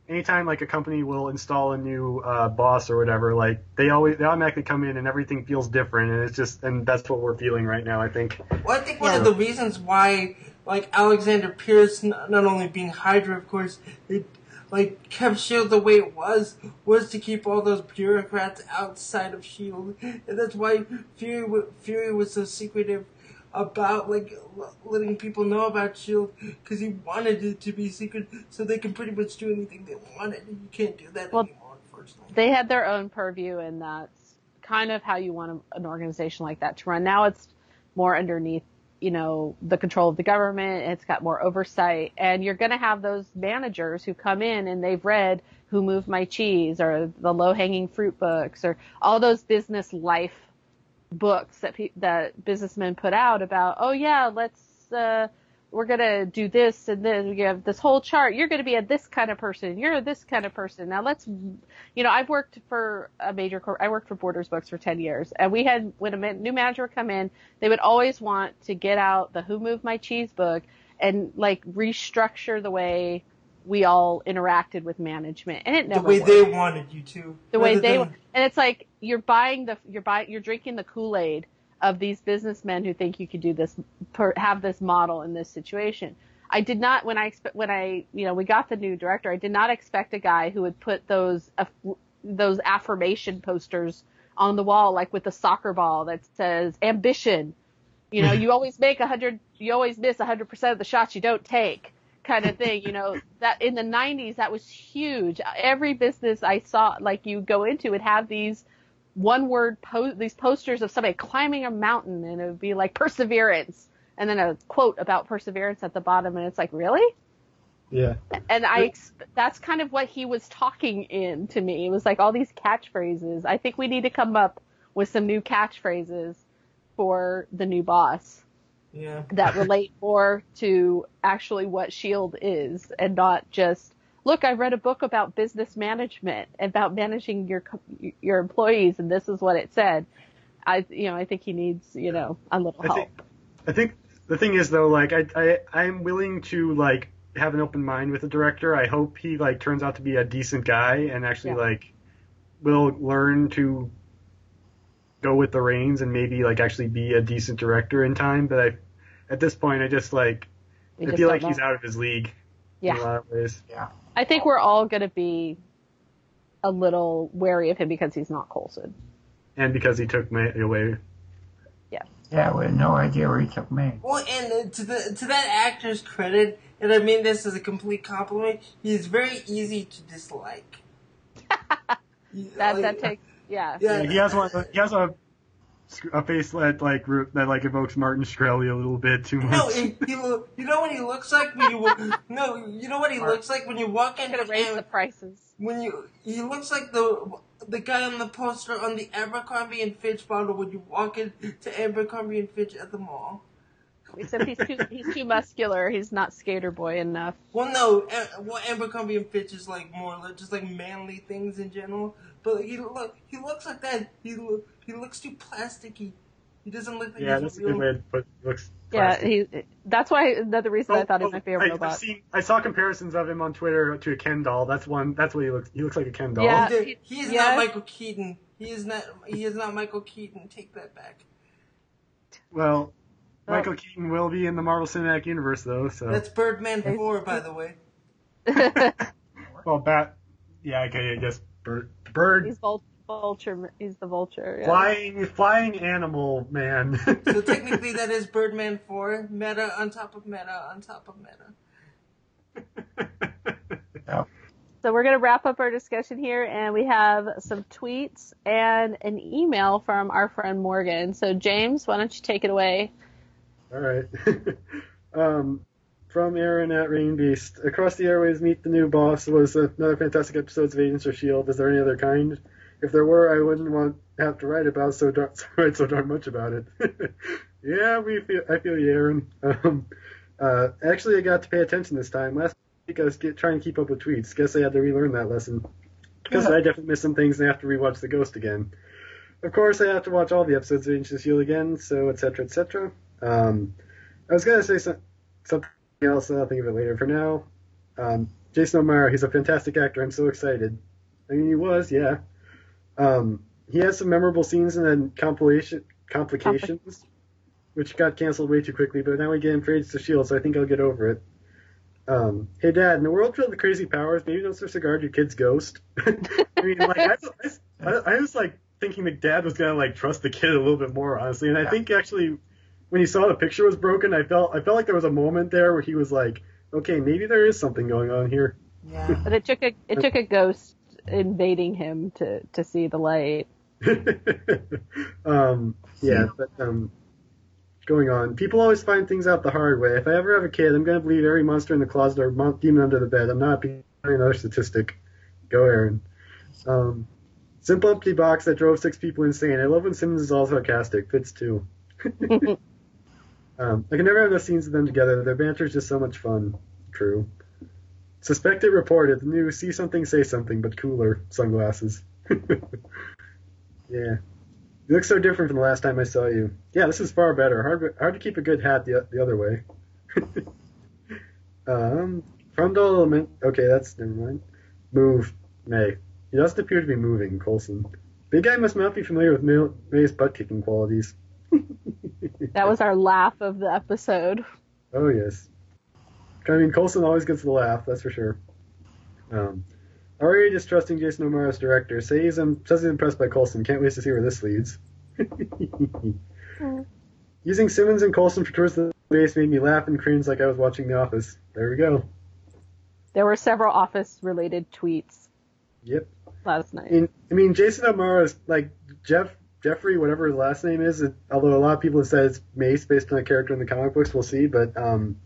anytime like a company will install a new uh, boss or whatever, like they always they automatically come in and everything feels different, and it's just and that's what we're feeling right now. I think. Well, I think one Yeah. of the reasons why, like Alexander Pierce, not only being Hydra, of course, it like kept Shield the way it was, was to keep all those bureaucrats outside of Shield, and that's why Fury Fury was so secretive about like letting people know about Shield because he wanted it to be secret so they can pretty much do anything they wanted. And you can't do that Well, anymore, unfortunately. they had their own purview, and that's kind of how you want an organization like that to run. Now it's more underneath, you know, the control of the government. It's got more oversight, and you're going to have those managers who come in and they've read "Who Moved My Cheese" or the low hanging fruit books or all those business life books that pe- that businessmen put out about. Oh yeah, let's. Uh, we're gonna do this and then we have this whole chart. You're gonna be a this kind of person. You're a this kind of person. Now let's, you know, I've worked for a major corp. I worked for Borders Books for 10 years and we had, when a new manager would come in, they would always want to get out the Who Moved My Cheese book and like restructure the way we all interacted with management. And it never The way worked they wanted you to. the way they than- and it's like you're buying the you're buying you're drinking the Kool-Aid of these businessmen who think you could do this per, have this model in this situation. I did not when I expect when I you know we got the new director I did not expect a guy who would put those aff- those affirmation posters on the wall like with the soccer ball that says ambition. You know you always make a hundred you always miss a hundred percent of the shots you don't take kind of thing you know. That in the 90s that was huge. Every business i saw like you go into would have these one word po- these posters of somebody climbing a mountain and it would be like perseverance and then a quote about perseverance at the bottom and it's like really Yeah. and I ex- that's kind of what he was talking in to me. It was like all these catchphrases. I think we need to come up with some new catchphrases for the new boss Yeah. that relate more to actually what Shield is and not just look, I read a book about business management, about managing your your employees and this is what it said. I you know, I think he needs, you know, a little I help. think- I think the thing is though, like I, I I'm willing to like have an open mind with the director. I hope he like turns out to be a decent guy and actually Yeah. like will learn to go with the reins and maybe like actually be a decent director in time. But I at this point I just like We I just feel don't like he's out of his league Yeah. in a lot of ways. I think we're all going to be a little wary of him because he's not Coulson. And because he took May away. Yeah, Yeah, we had no idea where he took me. Well, and to the to that actor's credit, and I mean this as a complete compliment, he's very easy to dislike. That Like, that takes yeah. Yeah. Yeah, he has one. He has a a face that like that like evokes Martin Shkreli a little bit too much. No, he, he you know what he looks like when you wa- no, you know what he looks like when you walk I'm in gonna raise the prices. when you he looks like the the guy on the poster on the Abercrombie and Fitch bottle when you walk into Abercrombie and Fitch at the mall. Except he's too he's too muscular. He's not skater boy enough. Well, no, well Abercrombie and Fitch is like more like just like manly things in general. But he look he looks like that. He look he looks too plasticky. He doesn't look like yeah, he's that's a real. good way to put. Looks. Yeah, plastic. he. That's why another reason I Oh, thought he's oh, my favorite I, I've robot. seen. I saw comparisons of him on Twitter to a Ken doll. That's one. That's what he looks. He looks like a Ken doll. Yeah. He- He's Yeah. not Michael Keaton. He is not. He is not Michael Keaton. Take that back. Well, Oh. Michael Keaton will be in the Marvel Cinematic Universe though, so That's Birdman Four, by the way. well, Bat. Yeah, okay, I guess Bird. Bird. he's vul- vulture. He's the vulture. yeah. Flying, flying animal man. So technically, that is Birdman Four. Meta on top of meta on top of meta. So we're going to wrap up our discussion here, and we have some tweets and an email from our friend Morgan. So James, why don't you take it away? All right. um, from Aaron at Rain Beast. Across the airways, Meet the New Boss was another fantastic episode of Agents of S.H.I.E.L.D. Is there any other kind? If there were, I wouldn't want to have to write about so darn, write so darn much about it. yeah, we feel, I feel you, Aaron. Um, uh, actually, I got to pay attention this time. Last week I was get, trying to keep up with tweets. Guess I had to relearn that lesson. Because I definitely missed some things and I have to rewatch The Ghost again. Of course, I have to watch all the episodes of of S.H.I.E.L.D. again, so etc. etc. Um, I was gonna say some, something else, and I'll think of it later. For now, um, Jason O'Mara, he's a fantastic actor. I'm so excited. I mean, he was, yeah. Um, he has some memorable scenes in the compilation complications, which got canceled way too quickly. But now we get him for Agents of Shield, so I think I'll get over it. Um, hey, Dad, in a world filled with crazy powers, maybe don't start to guard your kid's ghost. I mean, like, I, I, I was like thinking that Dad was gonna like trust the kid a little bit more, honestly, and I think actually when he saw the picture was broken, I felt I felt like there was a moment there where he was like, okay, maybe there is something going on here. Yeah. But it took a it took a ghost invading him to to see the light. um, yeah, but um, going on. People always find things out the hard way. If I ever have a kid, I'm gonna believe every monster in the closet or demon under the bed. I'm not being another statistic. Go, Aaron. Um, simple empty box that drove six people insane. I love when Simmons is all sarcastic. Fitz too. um, I can never have those scenes of them together. Their banter is just so much fun. True. Suspected reported the new see something say something but cooler sunglasses. yeah. You look so different from the last time I saw you. Yeah, this is far better. Hard, hard to keep a good hat the, the other way. um, element. Okay, that's never mind. Move. May. He doesn't appear to be moving, Coulson. Big guy must not be familiar with May's butt kicking qualities. That was our laugh of the episode. Oh yes. I mean, Coulson always gets the laugh, that's for sure. Um, already distrusting Jason O'Mara's director. Say he's um, says he's impressed by Coulson. Can't wait to see where this leads. Using Simmons and Coulson for tours of the base made me laugh and cringe like I was watching The Office. There we go. There were several office related tweets Yep. last night. I mean Jason O'Mara is like Jeff Jeffrey, whatever his last name is. It, although a lot of people have said it's Mace based on a character in the comic books, we'll see. But um,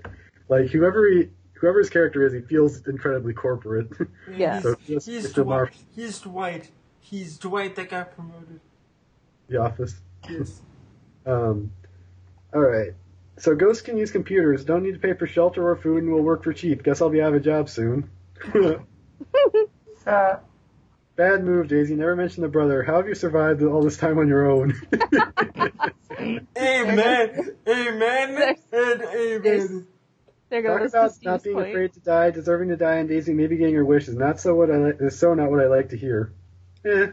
like whoever he, whoever his character is, he feels incredibly corporate. Yeah. So He's, he's, just a mark. Dwight. He's Dwight. He's Dwight that got promoted. the Office. Yes. Um, all right. So ghosts can use computers. Don't need to pay for shelter or food, and will work for cheap. Guess I'll be out of a job soon. Uh, Bad move, Daisy. Never mention the brother. How have you survived all this time on your own? Amen. Amen. And amen. There Talk about not being point. afraid to die, deserving to die, and Daisy maybe getting her wishes. Not so what I like. Is so not what I like to hear. Eh.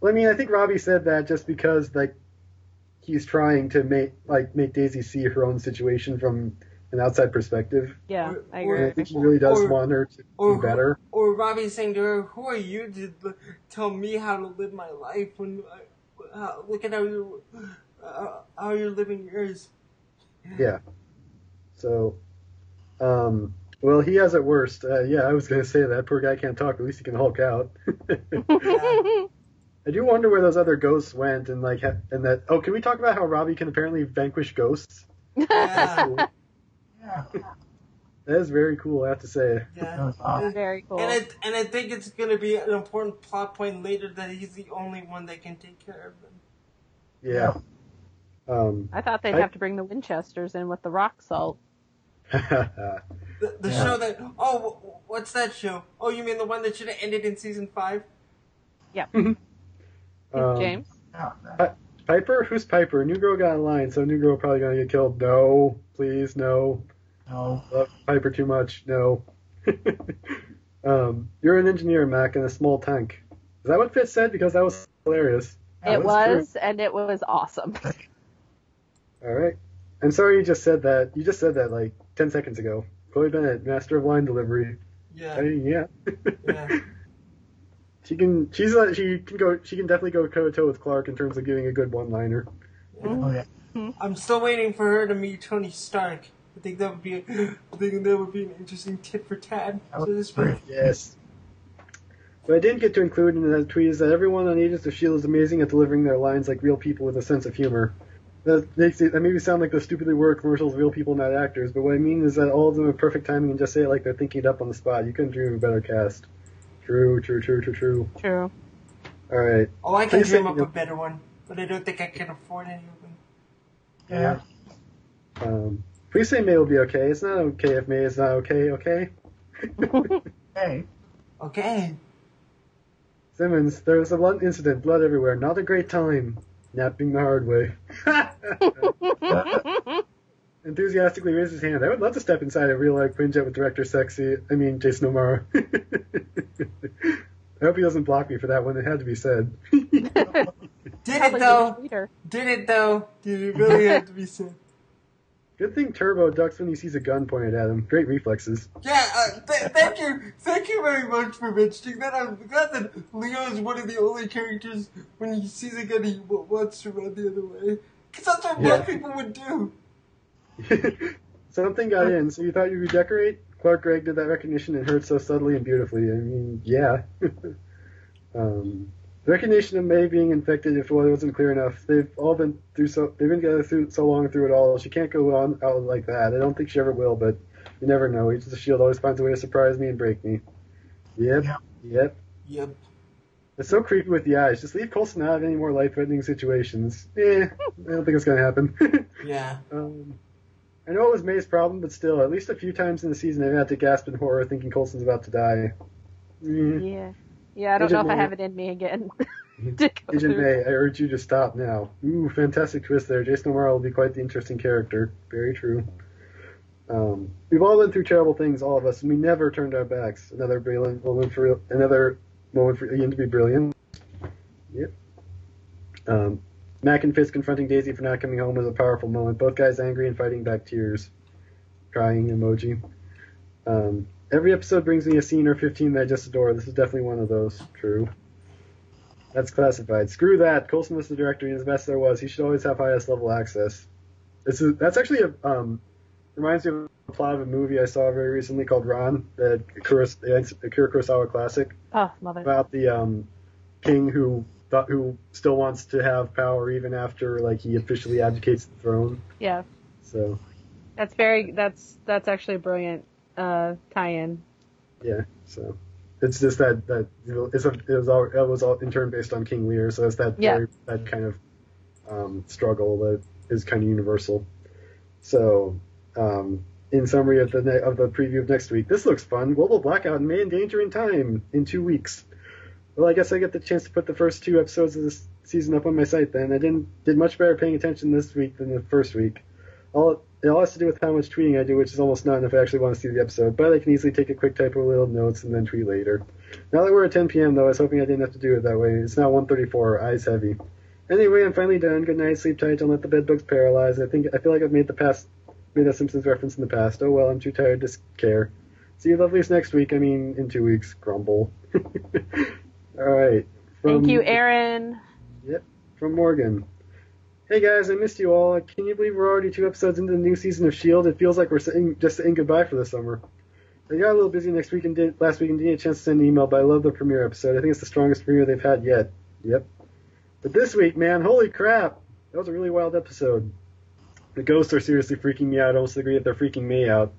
Well, I mean, I think Robbie said that just because like he's trying to make like make Daisy see her own situation from an outside perspective. Yeah, I Or- And I agree. think he really does Or- want her to Or be better. Or Robbie saying to her, "Who are you to l- tell me how to live my life? When I, uh, look at how you uh, how you're living yours." Yeah. So, um, well, he has it worst. Uh, yeah, I was gonna say that poor guy can't talk. At least he can Hulk out. I do wonder where those other ghosts went, and like, and that. Oh, can we talk about how Robbie can apparently vanquish ghosts? Yeah. Cool. yeah, That is very cool. I have to say. Yeah. awesome. Very cool. And I and I think it's gonna be an important plot point later that he's the only one that can take care of them. Yeah. Um. I thought they'd I- have to bring the Winchesters in with the rock salt. The, the Yeah. show that oh what's that show? Oh, you mean the one that should have ended in season five? um, James? Yeah, that- Piper? Who's Piper? New Girl got in line, so New Girl probably gonna get killed. No, please, no. no. Love Piper too much. No. um, you're an engineer, Mack, in a small tank. Is that what Fitz said? Because that was hilarious. That it was was, and it was awesome. All right. I'm sorry you just said that. You just said that like 10 seconds ago. Chloe Bennet, master of line delivery. I Yeah. mean, yeah. Yeah. she can. She's like she can go. She can definitely go toe to toe with Clark in terms of giving a good one-liner. Oh yeah. Mm-hmm. Mm-hmm. I'm still waiting for her to meet Tony Stark. I think that would be. A, I think that would be an interesting tip for Tad. That So this great. Yes. What I didn't get to include in that tweet is that everyone on Agents of S.H.I.E.L.D. is amazing at delivering their lines like real people with a sense of humor. That makes it, that maybe sound like those stupidly word commercials, real people, not actors, but what I mean is that all of them have perfect timing and just say it like they're thinking it up on the spot. You couldn't dream of a better cast. True, true, true, true, true. True. Alright. Oh, I can Please dream say- up a better one, but I don't think I can afford any of them. Yeah. Um, please say May will be okay. It's not okay if May is not okay, okay? Hey. Okay. Simmons, there was a blunt incident, blood everywhere. Not a great time. Napping the hard way. Enthusiastically raised his hand. I would love to step inside a real life Quinjet with director Sexy. I mean, Jason O'Mara. I hope he doesn't block me for that one. It had to be said. Did Probably it though? Did it though? Did it really have to be said? Good thing Turbo ducks when he sees a gun pointed at him. Great reflexes. Yeah, uh, th- thank you, thank you very much for mentioning that. I'm glad that Leo is one of the only characters when he sees a gun he w- wants to run the other way. Because that's what Yeah. most people would do. Something got in, so you thought you'd redecorate? Clark Gregg did that recognition and heard so subtly and beautifully. I mean, yeah. um, recognition of May being infected, if it wasn't clear enough, they've all been through so they've been together through so long through it all. She can't go on out like that. I don't think she ever will, but you never know. Agents of Shield always finds a way to surprise me and break me. Yep, Yeah. yep. Yep. It's so creepy with the eyes. Just leave Coulson out of any more life-threatening situations. Eh, I don't think it's gonna happen. Yeah. Um, I know it was May's problem, but still, at least a few times in the season, I've had to gasp in horror thinking Coulson's about to die. Mm. Yeah. Yeah, I don't Agent know if I have it in me again. Agent. May, I urge you to stop now. Ooh, fantastic twist there. Jason O'Mara will be quite the interesting character. Very true. Um, we've all been through terrible things, all of us, and we never turned our backs. Another brilliant moment for another moment for Iain to be brilliant. Yep. Um, Mack and Fitz confronting Daisy for not coming home was a powerful moment. Both guys angry and fighting back tears. Crying emoji. Um, every episode brings me a scene or 15 that I just adore. This is definitely one of those. True. That's classified. Screw that. Coulson was the director, and as best there was, he should always have highest level access. This is that's actually a um reminds me of a plot of a movie I saw very recently called Ran, the Kuros, the Akira Kurosawa classic Oh, mother. about the um king who thought who still wants to have power even after like he officially abdicates the throne. Yeah. So That's very, that's, that's actually a brilliant, uh, tie-in. yeah, so it's just that that you know, it's a, it was all it was all in turn based on King Lear, so it's that Yeah. very, that kind of um, struggle that is kind of universal. So um, in summary of the ne- of the preview of next week, this looks fun. Global blackout and May endangering time in two weeks. Well, I guess I get the chance to put the first two episodes of this season up on my site. Then I didn't did much better paying attention this week than the first week. All it all has to do with how much tweeting I do, which is almost none if I actually want to see the episode. But I can easily take a quick type of little notes and then tweet later. Now that we're at 10 p.m. though, I was hoping I didn't have to do it that way. It's now 1:34. Eyes heavy. Anyway, I'm finally done. Good night. Sleep tight. Don't let the bedbugs paralyze. I think I feel like I've made the past made a Simpsons reference in the past. Oh well, I'm too tired to care. See you lovelies next week. I mean, in two weeks. Grumble. All right. Thank you, Aaron. Yep. From Morgan. Hey guys, I missed you all. Can you believe we're already two episodes into the new season of S.H.I.E.L.D.? It feels like we're saying, just saying goodbye for the summer. I got a little busy next week and did, last week and didn't get a chance to send an email, but I love the premiere episode. I think it's the strongest premiere they've had yet. Yep. But this week, man, holy crap! That was a really wild episode. The ghosts are seriously freaking me out. I almost agree that they're freaking me out.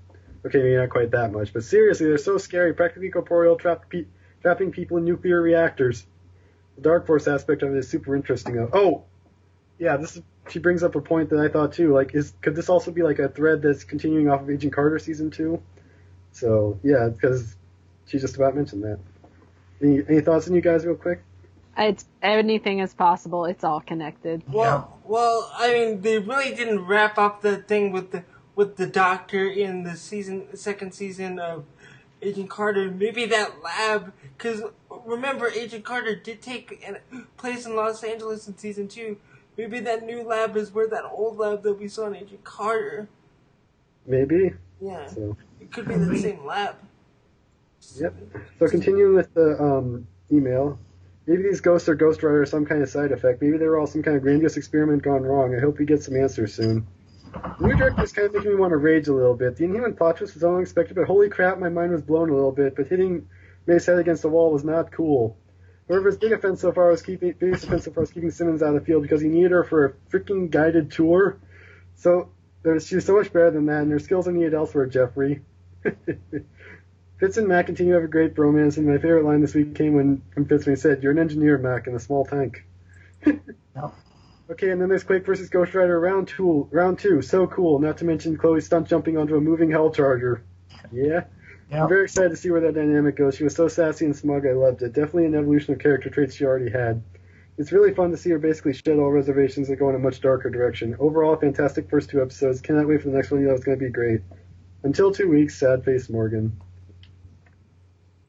Okay, maybe not quite that much, but seriously, they're so scary. Practically corporeal, trapped pe- trapping people in nuclear reactors. The Dark Force aspect of it is super interesting. Oh, yeah, this is, she brings up a point that I thought too. Like, is could this also be like a thread that's continuing off of Agent Carter season two? So yeah, because she just about mentioned that. Any, any thoughts on you guys, real quick? It's anything is possible. It's all connected. Well, well, I mean, they really didn't wrap up the thing with the with the doctor in the season, second season of Agent Carter. Maybe that lab, because remember, Agent Carter did take an- place in Los Angeles in season two. Maybe that new lab is where that old lab that we saw in Agent Carter. Maybe. Yeah, So it could be the same lab. Yep. So continuing with the um, email, maybe these ghosts are Ghost Rider or some kind of side effect. Maybe they were all some kind of grandiose experiment gone wrong. I hope we get some answers soon. The new director is kind of making me want to rage a little bit. The Inhuman plot twist was unexpected, but holy crap, my mind was blown a little bit. But hitting Mace head against the wall was not cool. His big offense so far was keeping biggest offense so far was keeping Simmons out of the field because he needed her for a freaking guided tour. So there's she's so much better than that, and her skills are needed elsewhere, Jeffrey. Fitz and Mack continue to have a great bromance, and my favorite line this week came when from Fitz when he said, "You're an engineer, Mack, in a small tank." Okay, and then there's Quake versus Ghost Rider round two. Round two, so cool. Not to mention Chloe stunt jumping onto a moving hell charger. Yeah. I'm very excited to see where that dynamic goes. She was so sassy and smug, I loved it. Definitely an evolution of character traits she already had. It's really fun to see her basically shed all reservations and go in a much darker direction. Overall, fantastic first two episodes. Cannot wait for the next one. You know it's going to be great. Until two weeks, sad face Morgan.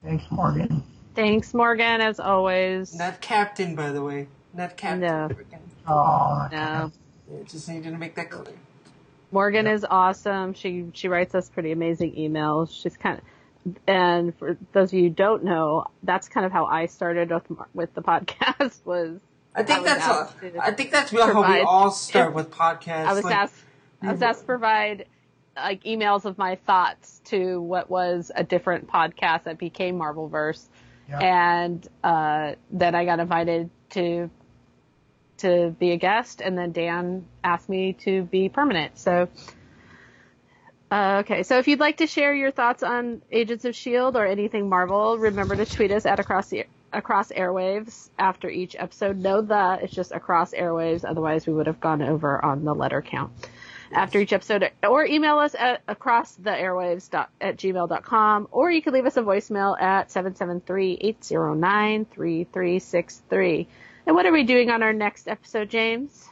Thanks, Morgan. Thanks, Morgan, as always. Not Captain, by the way. Not Captain. No. Freaking- Oh, No. Yeah, just needed to make that clear. Morgan is awesome. She she writes us pretty amazing emails. She's kind of, and for those of you who don't know, that's kind of how I started with with the podcast. Was I think I was that's asked a, to I think that's how we all start with podcasts. I was like, asked I was asked to provide like emails of my thoughts to what was a different podcast that became Marvelverse, Yeah. and uh, then I got invited to to be a guest, and then Dan asked me to be permanent. So, uh, okay. So if you'd like to share your thoughts on Agents of Shield or anything Marvel, remember to tweet us at across the across airwaves after each episode. Know that it's just across airwaves. Otherwise, we would have gone over on the letter count after each episode or email us at across the airwaves at gmail.com or you can leave us a voicemail at 773-809-3363 and what are we doing on our next episode james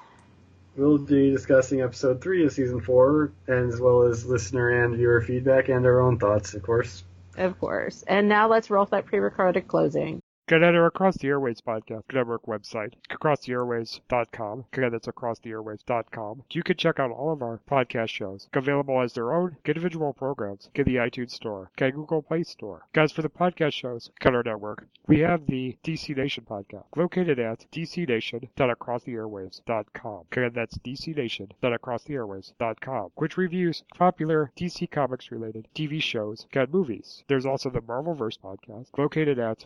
We'll be discussing episode three of season four, as well as listener and viewer feedback and our own thoughts, of course. of course and now let's roll that pre-recorded closing Get at our Across the Airways podcast network website, acrosstheairways.com. Again, that's acrosstheairways.com. You can check out all of our podcast shows, available as their own individual programs. Get the iTunes Store, get Google Play Store. Guys, for the podcast shows, get our network. We have the DC Nation podcast, located at dcnation.acrosstheairwaves.com. Again, that's dcnation.acrosstheairwaves.com, which reviews popular DC Comics related TV shows and movies. There's also the Marvelverse podcast, located at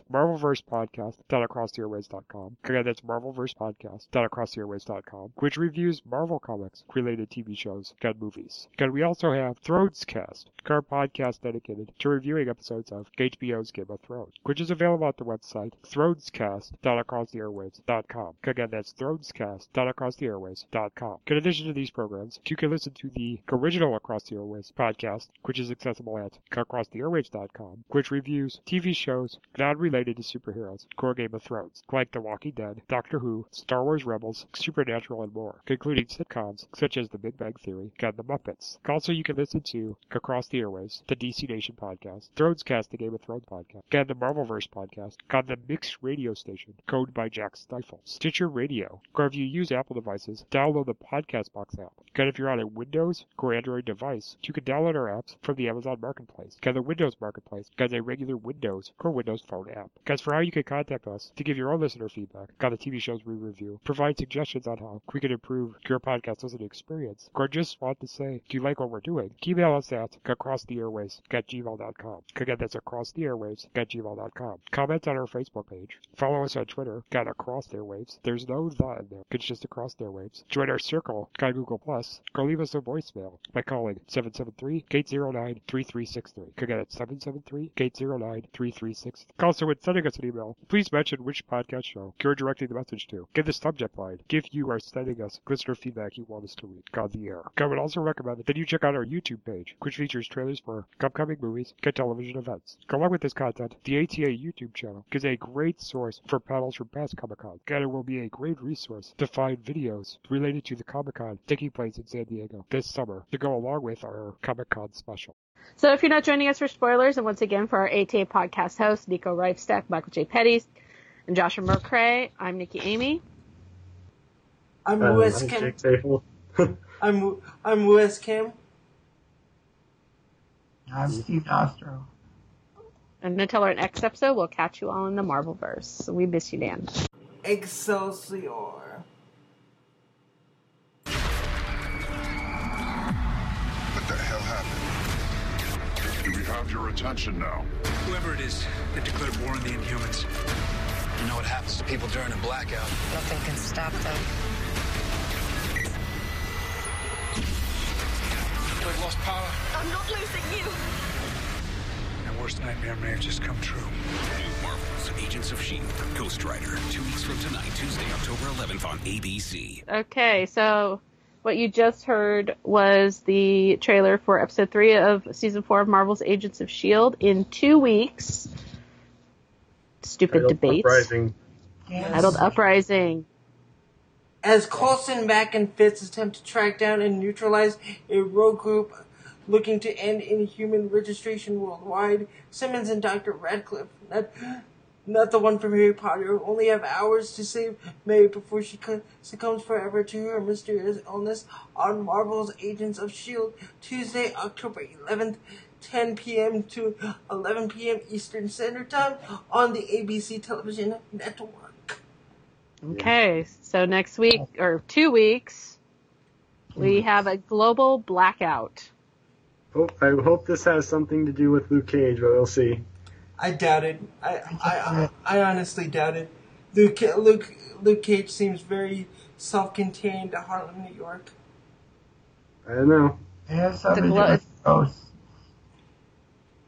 marvelversepodcast.acrosstheairways.com. Again, that's marvelversepodcast.acrosstheairways.com, which reviews Marvel Comics related TV shows and movies. Again, we also have Thronescast, our podcast dedicated to reviewing episodes of HBO's Game of Thrones, which is available at the website thronescast.acrosstheairwaves.com. Again, that's thronescast.acrosstheairways.com. In addition to these programs, you can listen to the original Across the Airwaves podcast, which is accessible at acrosstheairwaves.com, which reviews TV shows not related to superheroes, core Game of Thrones, like The Walking Dead, Doctor Who, Star Wars Rebels, Supernatural, and more, including sitcoms such as The Big Bang Theory and The Muppets. Also, you can listen to Across the Airways, the DC Nation podcast, Thronescast, the Game of Thrones podcast, and the Marvelverse podcast on the Mixed Radio Station, code by Jack Stifle, Stitcher Radio, or if you use Apple devices, download the Podcast Box app. And if you're on a Windows or Android device, you can download our apps from the Amazon Marketplace, and the Windows Marketplace, and a regular Windows or Windows Phone app. As for how you can contact us to give your own listener feedback on the TV shows we review, provide suggestions on how we can improve your podcast listening experience, or just want to say, do you like what we're doing? Email us at acrosstheairways at gmail.com. Again, that's acrosstheairways at gmail.com. Comment on our Facebook page. Follow us on Twitter, got Across the Airwaves. There's no the in there. It's just Across the Airwaves. Join our circle on Google Plus, or leave us a voicemail by calling 773-809-3363. Again, it's 773-809-3363. Also, when sending us an email, please mention which podcast show you're directing the message to. Give the subject line if you are sending us listener feedback you want us to read on the air. I would also recommend that you check out our YouTube page, which features trailers for upcoming movies and television events. Along with this content, the ATA YouTube channel is a great source for panels from past Comic Con, and it will be a great resource to find videos related to the Comic Con taking place in San Diego this summer to go along with our Comic Con special. So if you're not joining us for spoilers, and once again for our ATA podcast hosts, Nico Reifstack, Michael J. Petty and Joshua McCrae. I'm Nicki Amy. I'm Uh, Wes I'm Kim. I'm I'm Wes Kim. I'm Steve Nostro. And until our next episode, we'll catch you all in the Marvelverse. We miss you, Dan. Excelsior. Have your attention now? Whoever it is, they've declared war on the Inhumans. You know what happens to people during a blackout? Nothing can stop them. We've lost power. I'm not losing you. My worst nightmare may have just come true. New Marvels, Agents of S.H.I.E.L.D., Ghost Rider, two weeks from tonight, Tuesday, October 11th on ABC. Okay, so what you just heard was the trailer for episode three of season four of Marvel's Agents of S.H.I.E.L.D. in two weeks. Stupid Titled debates. Uprising. Titled Uprising. As Coulson, Mack, and Fitz attempt to track down and neutralize a rogue group looking to end inhuman registration worldwide, Simmons and Dr. Radcliffe, not, not the one from Harry Potter, who only have hours to save May before she succumbs forever to her mysterious illness on Marvel's Agents of S.H.I.E.L.D. Tuesday, October 11th, 10 p.m. to 11 p.m. Eastern Standard Time on the ABC television network. Okay, so next week or two weeks, we have a global blackout. Hope, I hope this has something to do with Luke Cage, but we'll see. I doubt it. I, I, I, I honestly doubt it. Luke, Luke, Luke Cage seems very self-contained to Harlem, New York. I don't know. It has something The glo- ghosts.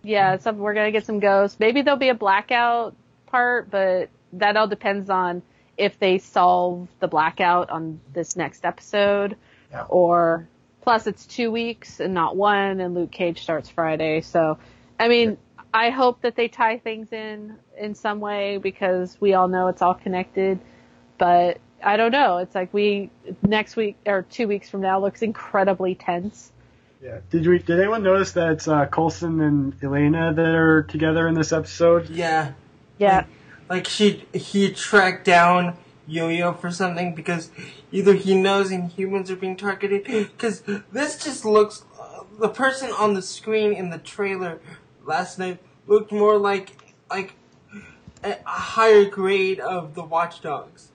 Yeah, some, we're gonna get some ghosts. Maybe there'll be a blackout part, but that all depends on if they solve the blackout on this next episode, Yeah. or plus it's two weeks and not one, and Luke Cage starts Friday. So, I mean, I hope that they tie things in in some way because we all know it's all connected. But I don't know. It's like we next week or two weeks from now looks incredibly tense. Yeah. Did we? Did anyone notice that it's uh, Coulson and Elena that are together in this episode? Yeah, Yeah. like she, he tracked down Yo-Yo for something because either he knows Inhumans are being targeted. Because this just looks, uh, the person on the screen in the trailer last night looked more like like a, a higher grade of the Watchdogs.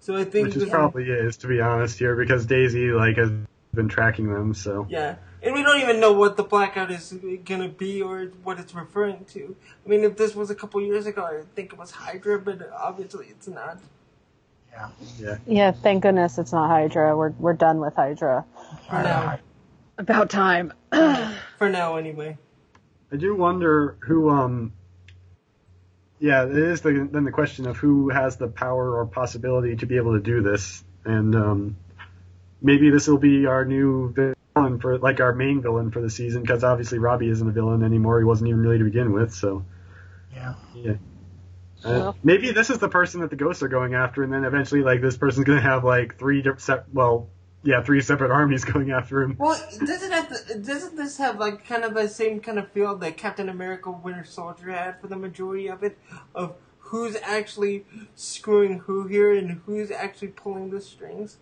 So I think Which is this- probably is, to be honest here, because Daisy like has been tracking them. So Yeah. And we don't even know what the blackout is gonna be or what it's referring to. I mean, if this was a couple years ago, I think it was Hydra, but obviously it's not. Yeah. yeah. Yeah, thank goodness it's not Hydra. We're we're done with Hydra. For now. About time. For now, anyway. I do wonder who. Um. Yeah, it is the, then the question of who has the power or possibility to be able to do this, and um, maybe this will be our new villain for like our main villain for the season, because obviously Robbie isn't a villain anymore. He wasn't even really to begin with, so. Yeah. Yeah. Uh, maybe this is the person that the ghosts are going after, and then eventually, like this person's gonna have like three different, sep- well, yeah, three separate armies going after him. Well, doesn't have to, doesn't this have like kind of the same kind of feel that Captain America Winter Soldier had for the majority of it, of who's actually screwing who here and who's actually pulling the strings?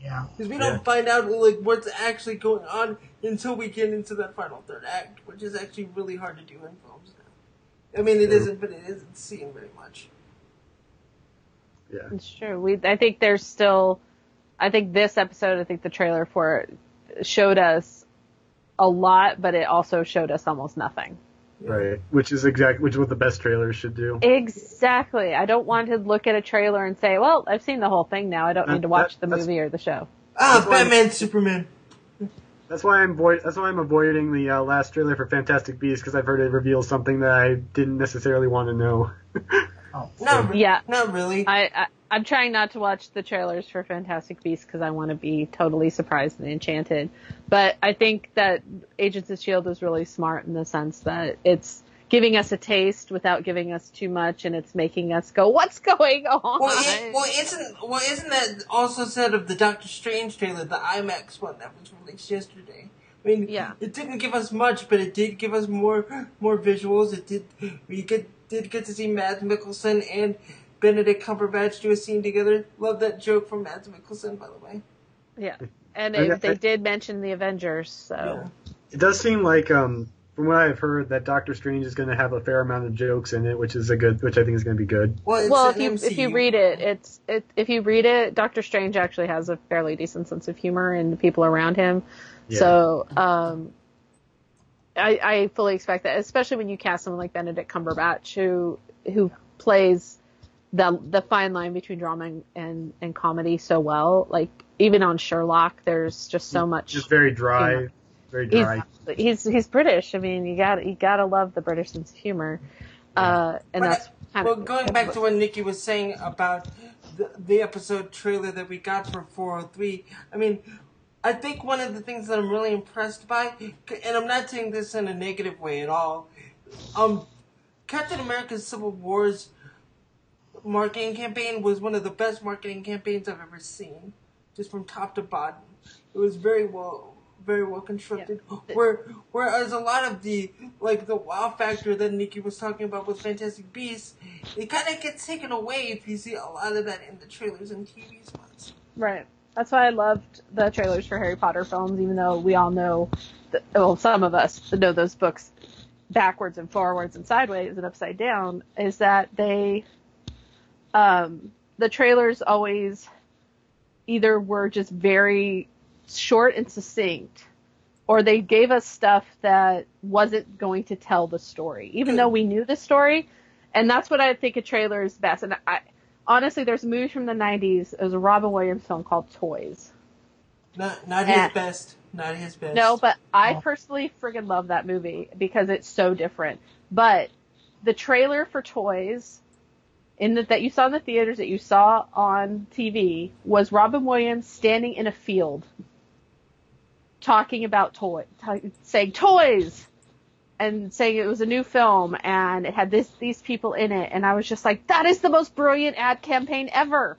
Yeah. Because we don't find out like what's actually going on until we get into that final third act, which is actually really hard to do in films now. I mean, it isn't, but it isn't seen very much. Yeah. It's true. We I think there's still I think this episode, I think the trailer for it showed us a lot, but it also showed us almost nothing. Right. Which is exactly which is what the best trailers should do. Exactly. I don't want to look at a trailer and say, "Well, I've seen the whole thing now. I don't need to watch the movie or the show." Ah, That's why- Batman, Superman. That's why I'm avoid- That's why I'm avoiding the uh, last trailer for Fantastic Beasts because I've heard it reveals something that I didn't necessarily want to know. Not, re- Yeah. not really. I, I I'm trying not to watch the trailers for Fantastic Beasts because I want to be totally surprised and enchanted. But I think that Agents of Shield is really smart in the sense that it's giving us a taste without giving us too much, and it's making us go, "What's going on?" Well, it, well, isn't well, isn't that also said of the Doctor Strange trailer, the IMAX one that was released yesterday? I mean, Yeah. it didn't give us much, but it did give us more more visuals. It did we get did get to see Mads Mikkelsen and Benedict Cumberbatch do a scene together. Love that joke from Mads Mikkelsen, by the way. Yeah. And I- they, did mention the Avengers, so It does seem like, um, from what I've heard, that Doctor Strange is going to have a fair amount of jokes in it, which is a good, which I think is going to be good. Well, well, if you if you read it, it's it if you read it, Doctor Strange actually has a fairly decent sense of humor and the people around him. Yeah. So, um, I I fully expect that, especially when you cast someone like Benedict Cumberbatch, who who plays the the fine line between drama and and, and comedy so well. Like even on Sherlock, there's just so much. Just very dry, humor. very dry. he's he's British. I mean, you got you gotta love the British sense of humor, uh, and But, that's kind well, of going back to what Nicki was saying about the, the episode trailer that we got for 403, I mean, I think one of the things that I'm really impressed by, and I'm not saying this in a negative way at all, um, Captain America's Civil War's marketing campaign was one of the best marketing campaigns I've ever seen, just from top to bottom. It was very well, very well constructed. Where, whereas a lot of the like the wow factor that Nicki was talking about with Fantastic Beasts, it kind of gets taken away if you see a lot of that in the trailers and TV spots. Right. That's why I loved the trailers for Harry Potter films, even though we all know, that, well, some of us know those books backwards and forwards and sideways and upside down, is that they, um, the trailers always either were just very short and succinct, or they gave us stuff that wasn't going to tell the story, even though we knew the story. And that's what I think a trailer is best. And I, honestly, there's a movie from the 90s. It was a Robin Williams film called Toys. Not not Yeah. his best, not his best. No, but I personally friggin' love that movie because it's so different. But the trailer for Toys in the, that you saw in the theaters that you saw on TV was Robin Williams standing in a field talking about toy, t- saying toys and saying it was a new film and it had this these people in it and I was just like that is the most brilliant ad campaign ever.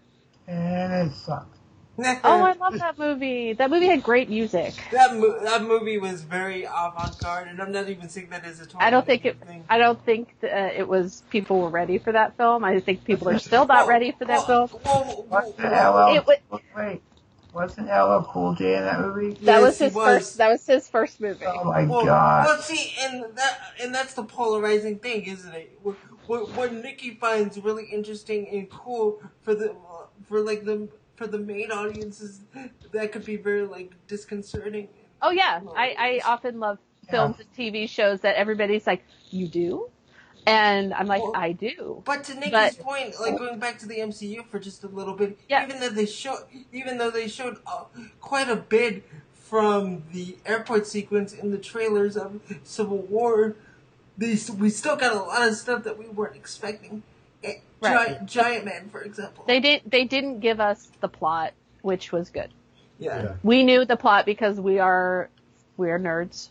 And it sucked. Oh, I love that movie. That movie had great music. That mo- that movie was very avant garde, and I'm not even saying that as a total I don't think it. thing. I don't think uh, it was people were ready for that film. I think people are still not ready for that film. Wasn't LL, It wa- wait, wasn't LL Cool J in that movie? That was his was. first. That was his first movie. Oh my well, god. Well, see, and that and that's the polarizing thing, isn't it? What, what, what Nicki finds really interesting and cool for the for like the for the main audiences, that could be very like disconcerting. Oh yeah, I, I often love films and TV shows that everybody's like, "You do," and I'm like, "I do." But to Nicki's But- point, like going back to the MCU for just a little bit, yeah. even though they show, even though they showed uh, quite a bit from the airport sequence in the trailers of Civil War, these we still got a lot of stuff that we weren't expecting. Right. Giant, Giant Man, for example. They didn't. They didn't give us the plot, which was good. Yeah. We knew the plot because we are we are nerds.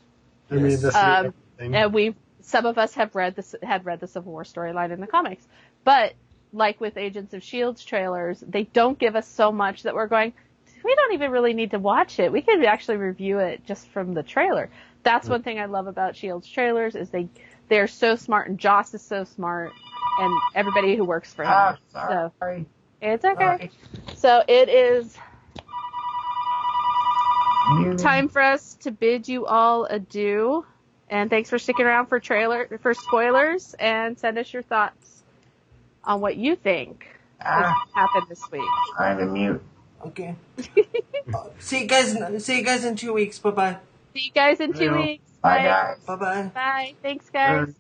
I mean, this Um, and we some of us have read the had read the Civil War storyline in the comics, but like with Agents of Shield's trailers, they don't give us so much that we're going. We don't even really need to watch it. We can actually review it just from the trailer. That's one thing I love about Shield's trailers is they they're so smart and Joss is so smart and everybody who works for him. So sorry. it's okay. So it is Muted. time for us to bid you all adieu. And thanks for sticking around for trailer for spoilers and send us your thoughts on what you think Ah. happened this week. Trying to mute. Okay. See you guys. See you guys in two weeks. Bye bye. See you guys in two Yeah. weeks. Bye, guys. Bye bye. Bye. Thanks guys.